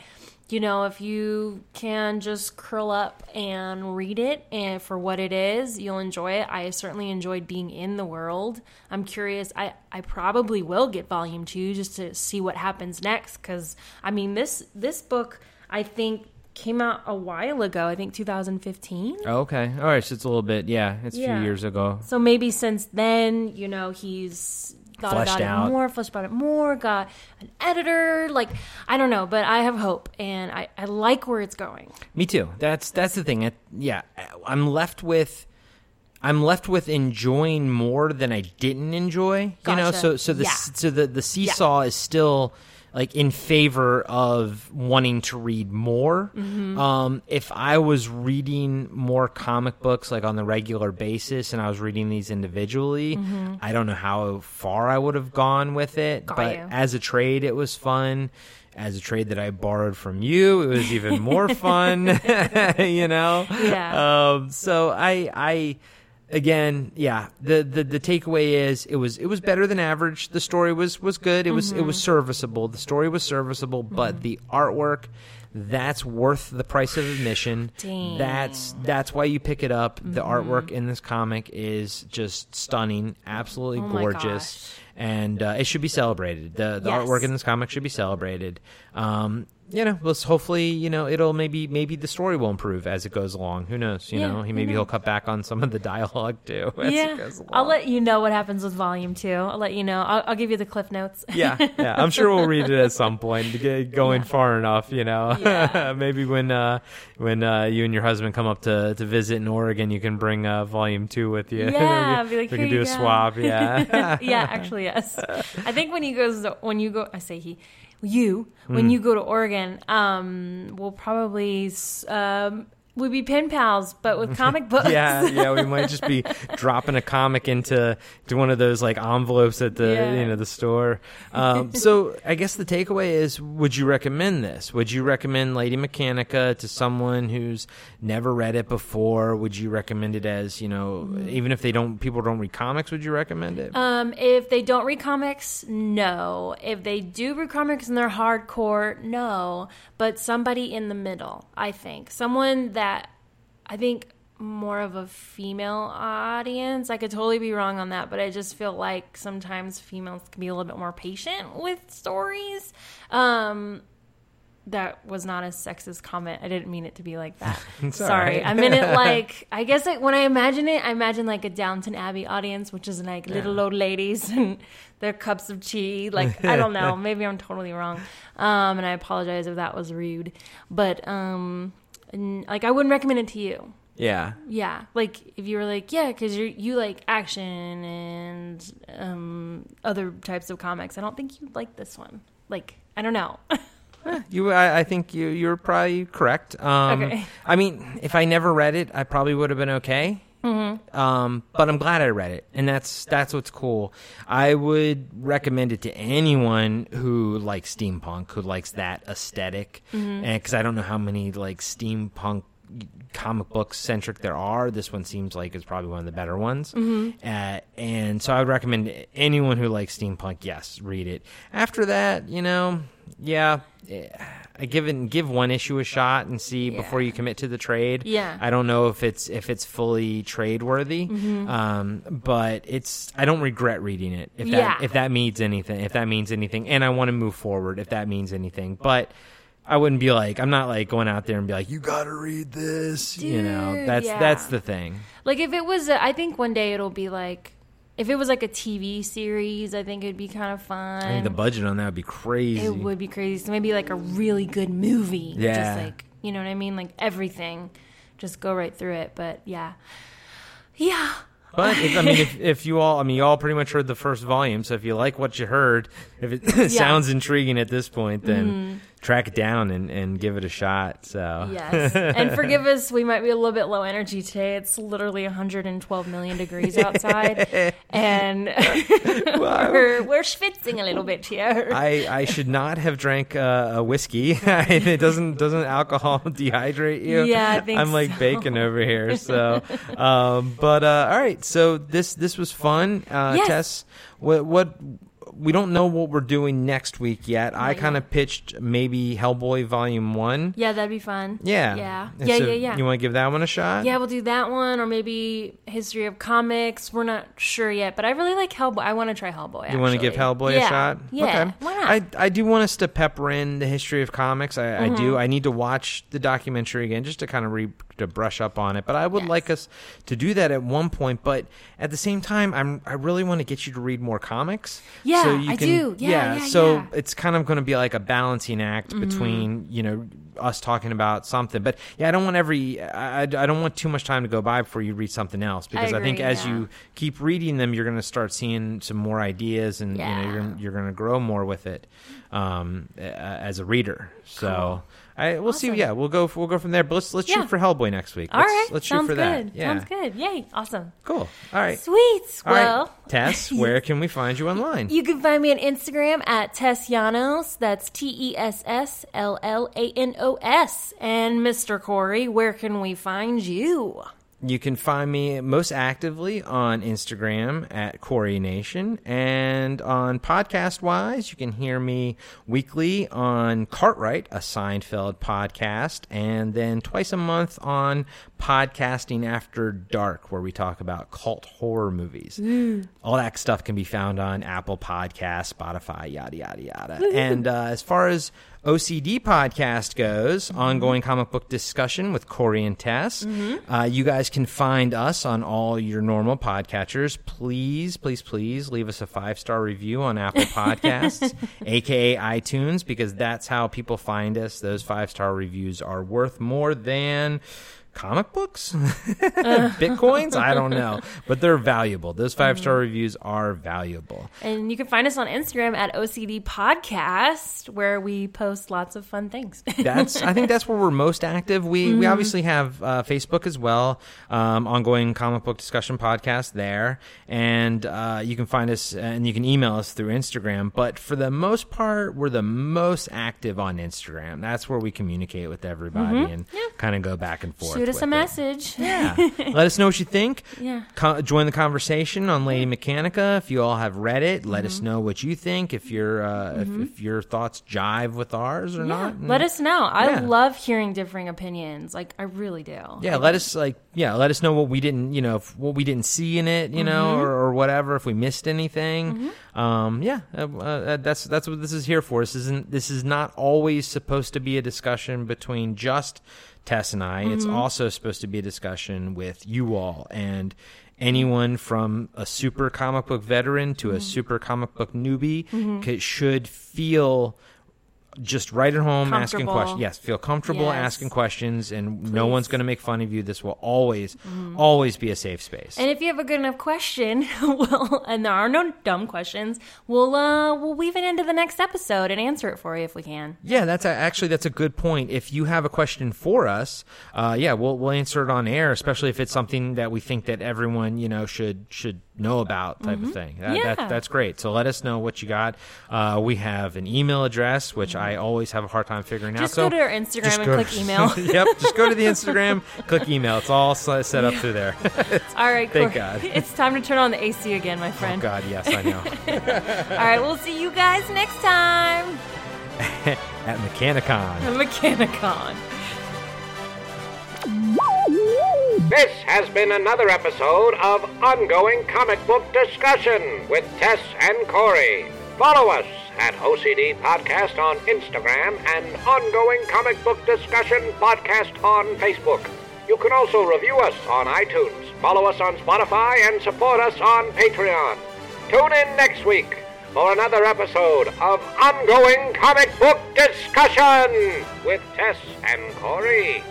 you know if you can just curl up and read it and for what it is you'll enjoy it. I certainly enjoyed being in the world. I'm curious. I, I probably will get volume two just to see what happens next. Because i mean this this book i think came out a while ago. I think 2015. Okay. All right. So it's a little bit. Yeah, it's a few years ago. So maybe since then, you know, he's thought Fleshed about out. it more, fleshed about it more, got an editor. Like, I don't know, but I have hope and I, I like where it's going. Me too. That's that's the thing. It, yeah, I'm left with. I'm left with enjoying more than I didn't enjoy. You know, so so the Yeah. so the the seesaw is still like in favor of wanting to read more. Mm-hmm. Um, if I was reading more comic books like on the regular basis, and I was reading these individually, I don't know how far I would have gone with it. Mm-hmm. Got but you. as a trade, it was fun. As a trade that I borrowed from you, it was even more fun. you know. Yeah. Um, so I, I, again, yeah. The, the the takeaway is it was it was better than average. The story was was good. It was it was Mm-hmm. serviceable. The story was serviceable, but the artwork. That's worth the price of admission. Dang. That's that's why you pick it up. The Mm-hmm. artwork in this comic is just stunning, absolutely Oh gorgeous gosh. and uh, it should be celebrated. The the Yes. artwork in this comic should be celebrated. Um, you know, let's hopefully you know it'll maybe maybe the story will improve as it goes along. Who knows? You Yeah, know, he maybe he'll cut back on some of the dialogue too. As yeah. it goes along. I'll let you know what happens with volume two. I'll let you know. I'll, I'll give you the cliff notes. yeah, yeah. I'm sure we'll read it at some point going far enough. You know, Yeah. maybe when uh, when uh, you and your husband come up to, to visit in Oregon, you can bring uh, volume two with you. Yeah, we like, we can do you a swap. Yeah, yeah, actually, yes. I think when he goes, when you go, I say he, you, when you go to Oregon, um, we'll probably, um, we'll be pen pals, but with comic books. yeah, yeah, we might just be dropping a comic into to one of those like envelopes at the Yeah. you know the store. Um, so I guess the takeaway is: Would you recommend this? Would you recommend Lady Mechanica to someone who's never read it before? Would you recommend it as you know, even if they don't, people don't read comics? Would you recommend it? Um, if they don't read comics, no. If they do read comics and they're hardcore, no. But somebody in the middle, I think. Someone that I think more of a female audience. I could totally be wrong on that, but I just feel like sometimes females can be a little bit more patient with stories. Um, that was not a sexist comment. I didn't mean it to be like that. Sorry. right. I meant it like I guess like, when I imagine it, I imagine like a Downton Abbey audience, which is like little old ladies and their cups of tea. Like I don't know. Maybe I'm totally wrong. Um, and I apologize if that was rude. But um, n- like I wouldn't recommend it to you. yeah, Yeah, like if you were like, yeah, because you you like action and um, other types of comics. I don't think you'd like this one. Like I don't know. you. I, I think you you're probably correct. Um, Okay. I mean, if I never read it, I probably would have been okay. Mm-hmm. Um, but I'm glad I read it, and that's that's what's cool. I would recommend it to anyone who likes steampunk, who likes that esthetic Mm-hmm. because I don't know how many like steampunk comic book centric there are. This one seems like it's probably one of the better ones, Mm-hmm. uh, and so I would recommend anyone who likes steampunk. Yes, read it. After that, you know, yeah. I give give one issue a shot and see before you commit to the trade. Yeah. I don't know if it's if it's fully trade worthy, Mm-hmm. um, but it's I don't regret reading it if that Yeah. if that means anything if that means anything, and I want to move forward if that means anything, but. I wouldn't be like I'm not like going out there and be like you got to read this, you know. That's yeah. that's the thing. like if it was, a, I think one day it'll be like, if it was like a TV series, I think it'd be kind of fun. I think the budget on that would be crazy. it would be crazy. So maybe like a really good movie. Yeah. Just like you know what I mean, like everything, just go right through it. But yeah, yeah. But if, I mean, if, if you all, I mean, you all pretty much heard the first volume. So if you like what you heard, if it sounds intriguing at this point, then mm-hmm. Track it down and, and give it a shot. So Yes. and forgive us, we might be a little bit low energy today. It's literally 112 million degrees outside. and we're, we're schwitzing a little bit here. I, I should not have drank uh, a whiskey. it doesn't doesn't alcohol dehydrate you. Yeah, I think I'm like so. bacon over here. So, um, but uh, all right. So this this was fun. Uh, Yes. Tess, what what we don't know what we're doing next week yet. I kind of pitched maybe Hellboy Volume One. Yeah, that'd be fun. Yeah, Yeah. And Yeah, so yeah, yeah. You want to give that one a shot? Yeah, we'll do that one, or maybe History of Comics. We're not sure yet, but I really like Hellboy. I want to try Hellboy. You want to give. Hellboy a shot? Yeah, Okay. why not? I, I do want us to pepper in the history of comics. I, I Mm-hmm. do. I need to watch the documentary again just to kind of re, to brush up on it. But I would Yes. like us to do that at one point. But at the same time, I'm I really want to get you to read more comics. Yeah, so you I can, do. Yeah, yeah, so yeah. it's kind of going to be like a balancing act Mm-hmm. between you know us talking about something. But yeah, I don't want every. I, I I don't want too much time to go by before you read something else because I, think as yeah. you keep reading them, you're going to start seeing some more ideas, and you know, you're you're going to grow more with it um, as a reader. So I we'll see. Yeah, we'll go we'll go from there. But let's let's Yeah. shoot for Hellboy next week. All let's, right, let's sounds shoot for good. that. Yeah, Sounds good. Yay, awesome. cool. All right, Sweet. all right. Well, Tess, where can we find you online? you can find me on Instagram at Tess Llanos. That's T E S S L L A N O S. And Mr. Corey, where can we find you? You can find me most actively on Instagram at Corey Nation, and on podcast wise, you can hear me weekly on Cartwright, a Seinfeld podcast, and then twice a month on Podcasting After Dark, where we talk about cult horror movies. All that stuff can be found on Apple Podcasts, Spotify, yada yada yada. and uh, as far as OCD podcast goes, ongoing comic book discussion with Corey and Tess. Uh, you guys can find us on all your normal podcatchers. Please, please, please leave us a five star review on Apple Podcasts, aka iTunes, because that's how people find us. Those five star reviews are worth more than comic books bitcoins i don't know but they're valuable those five star reviews are valuable And you can find us on Instagram at OCD Podcast, where we post lots of fun things. that's I think that's where we're most active. We Mm-hmm. we obviously have uh, Facebook as well, um, ongoing comic book discussion podcast there, and uh, you can find us and you can email us through Instagram. But for the most part, we're the most active on Instagram. That's where we communicate with everybody and kind of go back and forth. Mm-hmm. Shoot us a it. message. Yeah. Let us know what you think. Yeah. Co- join the conversation on Lady Mechanica. If you all have read it, let Mm-hmm. us know what you think. If your uh, if, if your thoughts jive with ours or Yeah, not. and- let us know. I Yeah. love hearing differing opinions. Like I really do. yeah, let us like yeah, let us know what we didn't you know if, what we didn't see in it you know Mm-hmm. or, or whatever if we missed anything. Um, yeah, uh, uh, that's that's what this is here for. This isn't this is not always supposed to be a discussion between just Tess and I. It's Mm-hmm. also supposed to be a discussion with you all and anyone from a super comic book veteran to a Mm-hmm. super comic book newbie ca- should feel just right at home asking questions. Yes, feel comfortable Yes. asking questions, and no Please. Mm-hmm. one's going to make fun of you. This will always, always be a safe space. And if you have a good enough question, we'll and there are no dumb questions, we'll uh we'll weave it into the next episode and answer it for you if we can. yeah, that's a, actually that's a good point. If you have a question for us, uh, yeah, we'll we'll answer it on air, especially if it's something that we think that everyone you know should should know about type of thing. That, Mm-hmm. Yeah. that, that's great. So let us know what you got. Uh, we have an email address, which I always have a hard time figuring Just out. Just go so to our Instagram and click email. yep, just go to the Instagram, click email. It's all set up through there. All right, Thank Corey. God. It's time to turn on the AC again, my friend. oh friend. God, yes, I know. All right, we'll see you guys next time. At Mechanicon. At Mechanicon. This has been another episode of Ongoing Comic Book Discussion with Tess and Corey. Follow us at OCD Podcast on Instagram and Ongoing Comic Book Discussion Podcast on Facebook. You can also review us on iTunes, follow us on Spotify, and support us on Patreon. Tune in next week for another episode of Ongoing Comic Book Discussion with Tess and Corey.